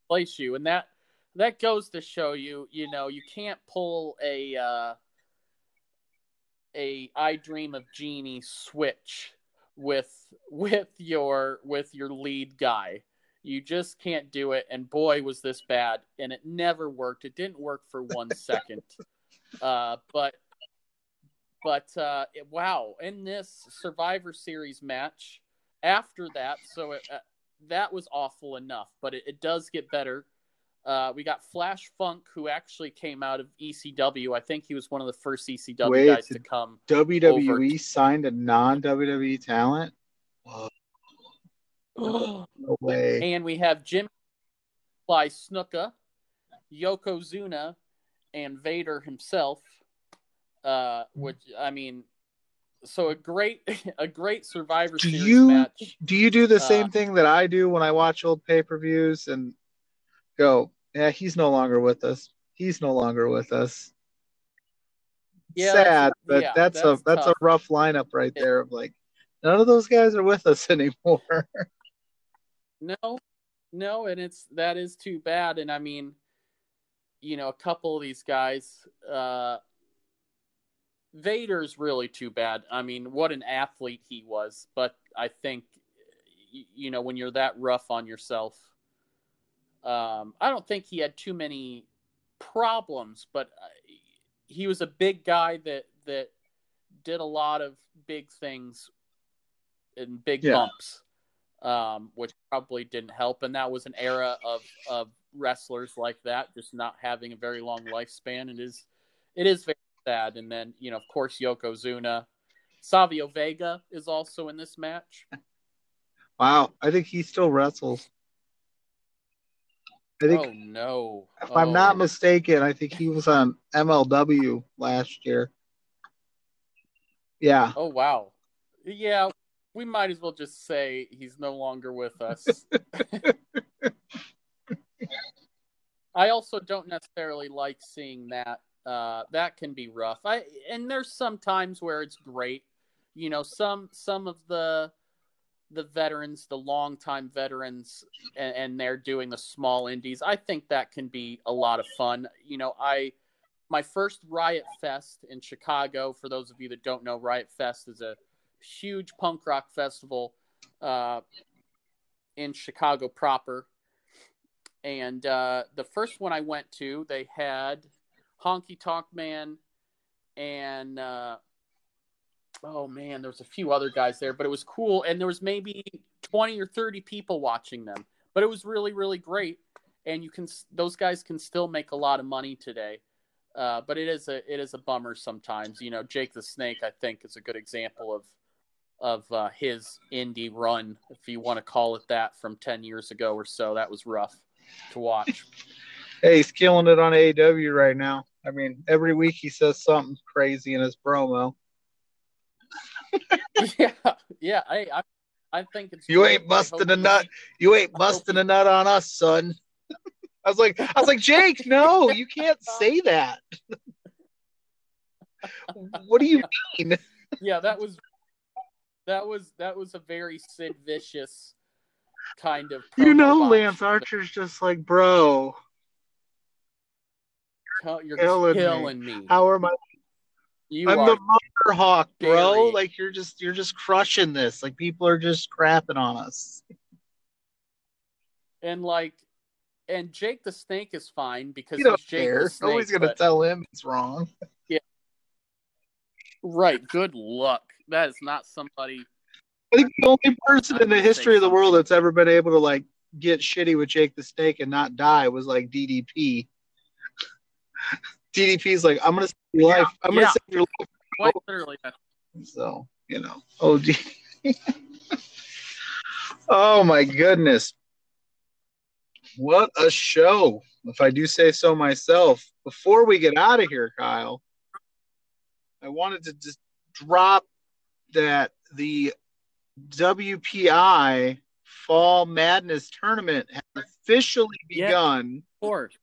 Speaker 2: replace you, and that that goes to show you, you know, you can't pull a uh, a I Dream of Jeannie switch with with your with your lead guy. You just can't do it. And boy, was this bad. And it never worked. It didn't work for one second. Uh, but but uh, it, wow, in this Survivor Series match, after that, so it, uh, that was awful enough. But it, it does get better uh, we got Flash Funk, who actually came out of ECW. I think he was one of the first ECW Wait, guys to come.
Speaker 1: WWE signed a non WWE talent. no way.
Speaker 2: And we have Jim Fly Snuka, Yokozuna, and Vader himself. Uh, which I mean, so a great a great Survivor do Series
Speaker 1: you,
Speaker 2: match.
Speaker 1: Do you do the same uh, thing that I do when I watch old pay per views and go, yeah, he's no longer with us. He's no longer with us. Yeah, Sad, but yeah, that's, that's, a that's a rough lineup right there of like none of those guys are with us anymore.
Speaker 2: No, no, and it's that is too bad. And I mean, you know, a couple of these guys, uh, Vader's really too bad. I mean, what an athlete he was, but I think you know when you're that rough on yourself, um, I don't think he had too many problems, but uh, he was a big guy that that did a lot of big things and big yeah. bumps, um, which probably didn't help. And that was an era of of wrestlers like that just not having a very long lifespan. It is it is very sad. And then you know, of course, Yokozuna, Savio Vega is also in this match.
Speaker 1: Wow, I think he still wrestles.
Speaker 2: I think, oh no!
Speaker 1: If
Speaker 2: oh.
Speaker 1: I'm not oh. mistaken, I think he was on MLW last year. Yeah.
Speaker 2: Oh wow. Yeah, we might as well just say he's no longer with us. I also don't necessarily like seeing that. Uh, that can be rough. I and there's some times where it's great. You know, some some of the the veterans, the longtime veterans, and, and, they're doing the small indies. I think that can be a lot of fun. You know, I my first Riot Fest in Chicago. For those of you that don't know, Riot Fest is a huge punk rock festival uh, in Chicago proper. And uh, the first one I went to, they had Honky Tonk Man and uh, oh man, there was a few other guys there, but it was cool. And there was maybe 20 or 30 people watching them, but it was really, really great. And you can, those guys can still make a lot of money today. Uh, but it is a, it is a bummer sometimes, you know, Jake the Snake, I think is a good example of, of uh, his indie run, if you want to call it that from 10 years ago or so. That was rough to watch.
Speaker 1: hey, he's killing it on AEW right now. I mean, every week he says something crazy in his promo.
Speaker 2: yeah, yeah. I, I, I think it's.
Speaker 1: You ain't busting a nut. You ain't busting a nut on us, son. I was like, I was like, Jake, no, you can't say that. what do you mean?
Speaker 2: Yeah, that was that was that was a very Sid Vicious kind of.
Speaker 1: You know, Lance Archer's just like, bro.
Speaker 2: You're killing, killing me.
Speaker 1: me. How are my? you I'm are the mother hawk, bro. Like you're just you're just crushing this. Like people are just crapping on us.
Speaker 2: And like and Jake the Snake is fine because he's Jake care. the Snake.
Speaker 1: Nobody's gonna but... tell him it's wrong.
Speaker 2: Yeah. Right. Good luck. That is not somebody
Speaker 1: I think the only person in the history of the world that's ever been able to like get shitty with Jake the Snake and not die was like DDP. DDP's like, I'm gonna save your life. I'm yeah. gonna save your life. Quite literally. So, you know. Oh oh my goodness. What a show, if I do say so myself. Before we get out of here, Kyle, I wanted to just drop that the WPI Fall Madness tournament has officially begun.
Speaker 2: Yeah, of course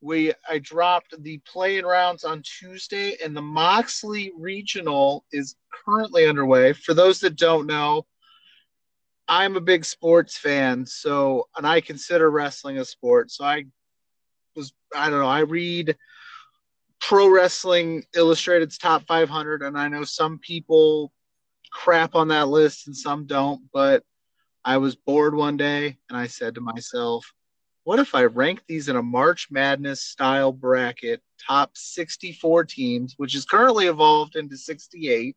Speaker 1: we I dropped the playing rounds on Tuesday, and the Moxley Regional is currently underway. For those that don't know, I'm a big sports fan, so and I consider wrestling a sport. So I was I don't know, I read Pro Wrestling Illustrated's top 500, and I know some people crap on that list and some don't, but I was bored one day and I said to myself, what if I rank these in a March Madness style bracket, top 64 teams, which is currently evolved into 68?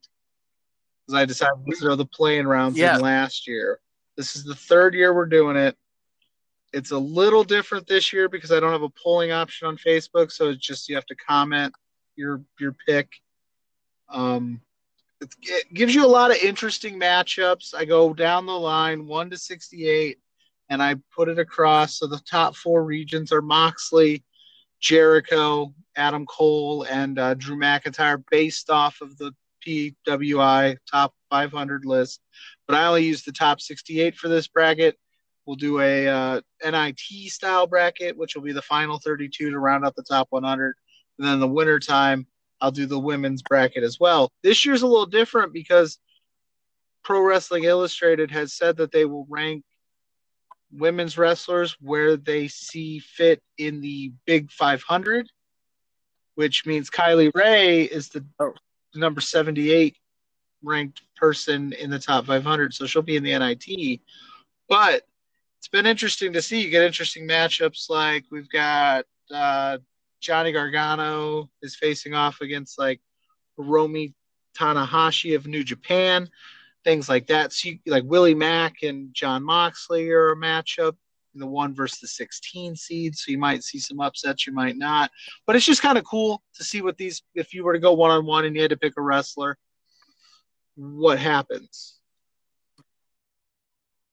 Speaker 1: Because I decided to throw the playing rounds yeah. in last year. This is the third year we're doing it. It's a little different this year because I don't have a polling option on Facebook, so it's just you have to comment your your pick. Um, it gives you a lot of interesting matchups. I go down the line, one to sixty-eight and I put it across. So the top four regions are Moxley, Jericho, Adam Cole, and uh, Drew McIntyre, based off of the PWI top 500 list. But I only use the top 68 for this bracket. We'll do a uh, NIT style bracket, which will be the final 32 to round out the top 100. And then the winter time, I'll do the women's bracket as well. This year's a little different because Pro Wrestling Illustrated has said that they will rank women's wrestlers where they see fit in the big 500 which means Kylie Rae is the the number 78 ranked person in the top 500, so she'll be in the NIT. But it's been interesting to see. You get interesting matchups like we've got uh, Johnny Gargano is facing off against like Hiroshi Tanahashi of New Japan, things like that. So you, like Willie Mack and Jon Moxley are a matchup in the one versus the 16 seed. So you might see some upsets, you might not. But it's just kind of cool to see what these, if you were to go one on one and you had to pick a wrestler, what happens.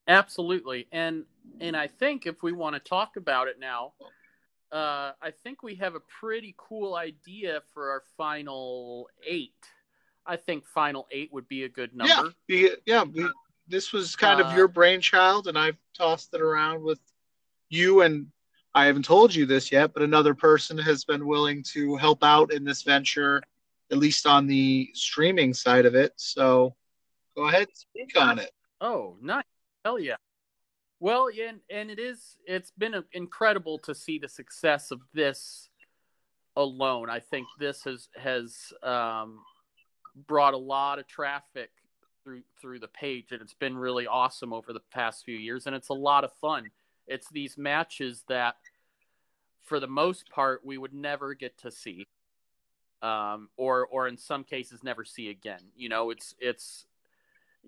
Speaker 2: Absolutely. And and I think if we want to talk about it now, uh, I think we have a pretty cool idea for our final eight. I think final eight would be a good number.
Speaker 1: Yeah, yeah. We, this was kind uh, of your brainchild, and I've tossed it around with you. And I haven't told you this yet, but another person has been willing to help out in this venture, at least on the streaming side of it. So go ahead, speak on it.
Speaker 2: Oh, nice! Hell yeah! Well, yeah, and, and it is. It's been incredible to see the success of this alone. I think this has has um, brought a lot of traffic through through the page, and it's been really awesome over the past few years, and it's a lot of fun. It's these matches that, for the most part, we would never get to see, um, or or in some cases never see again. You know, it's it's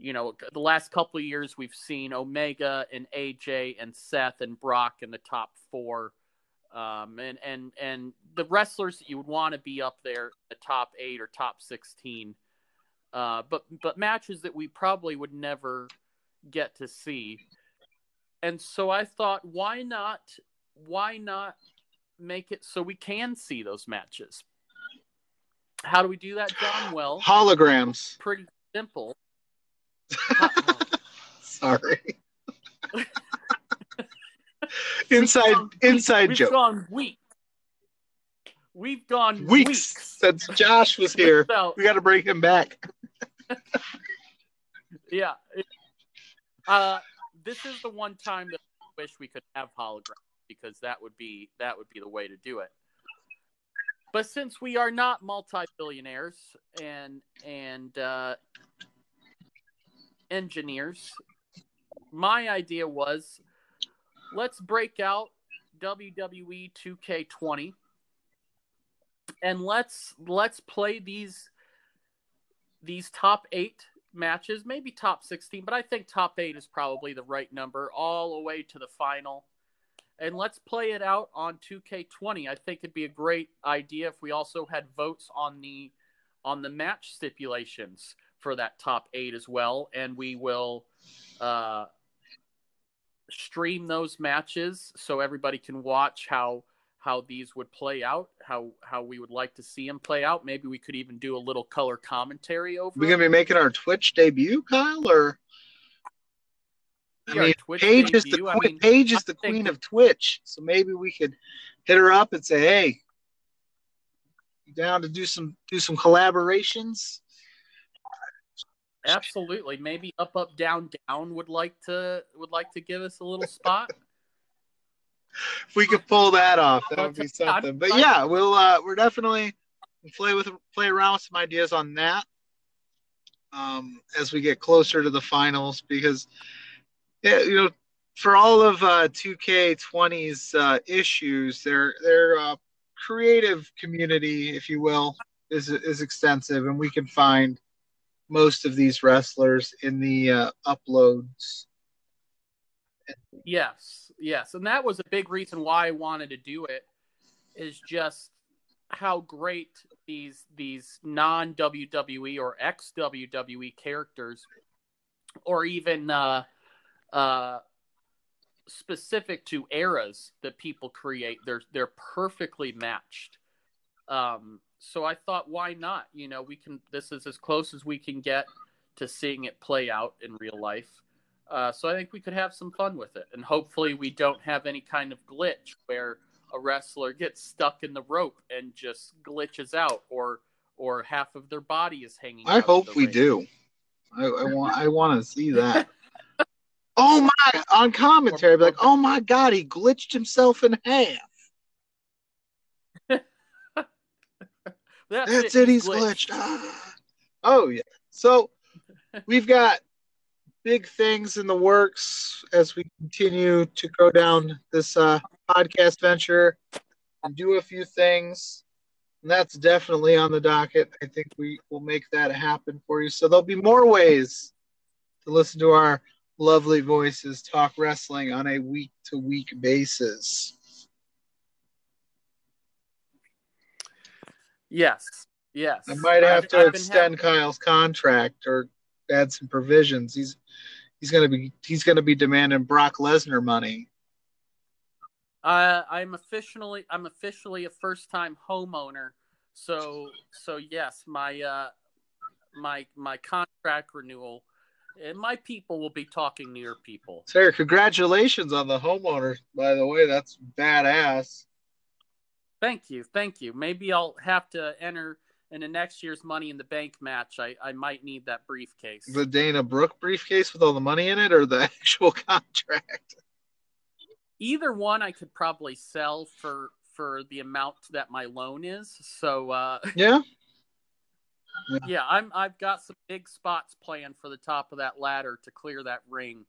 Speaker 2: you know the last couple of years we've seen Omega and AJ and Seth and Brock in the top four. Um, and and and the wrestlers that you would want to be up there, the top eight or top sixteen, uh, but but matches that we probably would never get to see. And so I thought, why not? Why not make it so we can see those matches? How do we do that, John? Well,
Speaker 1: holograms.
Speaker 2: Pretty simple.
Speaker 1: Sorry. inside inside
Speaker 2: we've
Speaker 1: joke.
Speaker 2: We've gone weeks. We've gone
Speaker 1: weeks,
Speaker 2: weeks.
Speaker 1: since Josh was here. we got to bring him back.
Speaker 2: yeah. Uh, this is the one time that I wish we could have holograms because that would be that would be the way to do it. But since we are not multi-billionaires and and uh, engineers, my idea was let's break out WWE 2K20 and let's let's play these these top 8 matches, maybe top 16, but I think top 8 is probably the right number all the way to the final. And let's play it out on 2K20. I think it'd be a great idea if we also had votes on the on the match stipulations for that top 8 as well and we will uh stream those matches so everybody can watch how how these would play out, how how we would like to see them play out. Maybe we could even do a little color commentary over.
Speaker 1: We're gonna be making our Twitch debut, Kyle, or I mean, Paige is the I mean, Paige is the queen of Twitch, so maybe we could hit her up and say, "Hey, down to do some do some collaborations."
Speaker 2: Absolutely. Maybe up up down down would like to would like to give us a little spot
Speaker 1: if we could pull that off, that would be something. But yeah, we'll uh, we're definitely play with play around with some ideas on that um, as we get closer to the finals because yeah, you know, for all of uh, 2K20's uh, issues, their their uh, creative community, if you will, is is extensive, and we can find most of these wrestlers in the uh, uploads.
Speaker 2: Yes, yes, and that was a big reason why I wanted to do it. Is just how great these these non WWE or ex WWE characters, or even uh, uh, specific to eras that people create, they're they're perfectly matched. Um, so I thought, why not? You know, we can. This is as close as we can get to seeing it play out in real life. Uh, so I think we could have some fun with it, and hopefully we don't have any kind of glitch where a wrestler gets stuck in the rope and just glitches out, or or half of their body is hanging.
Speaker 1: I hope we ring. do. I, I want I want to see that. oh my! On commentary, be like, oh my god, he glitched himself in half. That's, it. He's glitched. glitched. Oh yeah. So we've got big things in the works as we continue to go down this uh, podcast venture and do a few things. And that's definitely on the docket. I think we will make that happen for you. So there'll be more ways to listen to our lovely voices talk wrestling on a week to week basis.
Speaker 2: Yes. Yes.
Speaker 1: I might have
Speaker 2: I've-
Speaker 1: to
Speaker 2: I've
Speaker 1: extend Kyle's contract or add some provisions. He's he's gonna be he's gonna be demanding Brock Lesnar money.
Speaker 2: Uh, I'm officially I'm officially a first time homeowner. So so yes, my uh my my contract renewal and my people will be talking to your people.
Speaker 1: Sarah, congratulations on the homeowner, by the way. That's badass.
Speaker 2: Thank you. Thank you. Maybe I'll have to enter in the next year's money in the bank match. I, I might need that briefcase.
Speaker 1: The Dana Brooke briefcase with all the money in it or the actual contract?
Speaker 2: Either one I could probably sell for for the amount that my loan is. So uh
Speaker 1: Yeah.
Speaker 2: Yeah, I'm. I've got some big spots planned for the top of that ladder to clear that ring,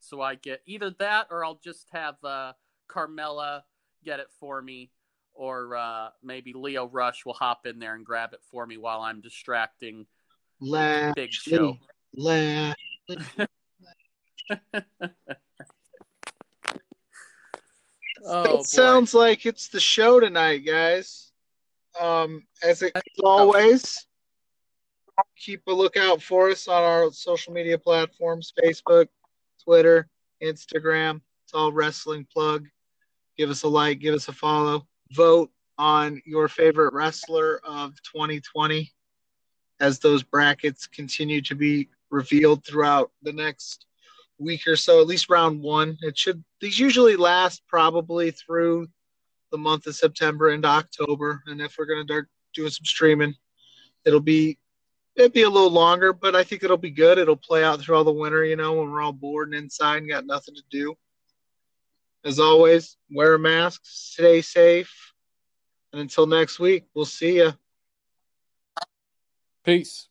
Speaker 2: so I get either that or I'll just have uh, Carmella get it for me, or uh, maybe Lio Rush will hop in there and grab it for me while I'm distracting Big Show. Oh,
Speaker 1: it sounds like it's the show tonight, guys. Um, as, it, as always, keep a lookout for us on our social media platforms Facebook, Twitter, Instagram. It's all wrestling plug. Give us a like, give us a follow. Vote on your favorite wrestler of 2020 as those brackets continue to be revealed throughout the next week or so, at least round one. It should these usually last probably through the month of September into October. And if we're gonna start doing some streaming, it'll be it'll be a little longer, but I think it'll be good. It'll play out through all the winter, you know, when we're all bored and inside and got nothing to do. As always, wear a mask, stay safe, and until next week, we'll see you.
Speaker 2: Peace.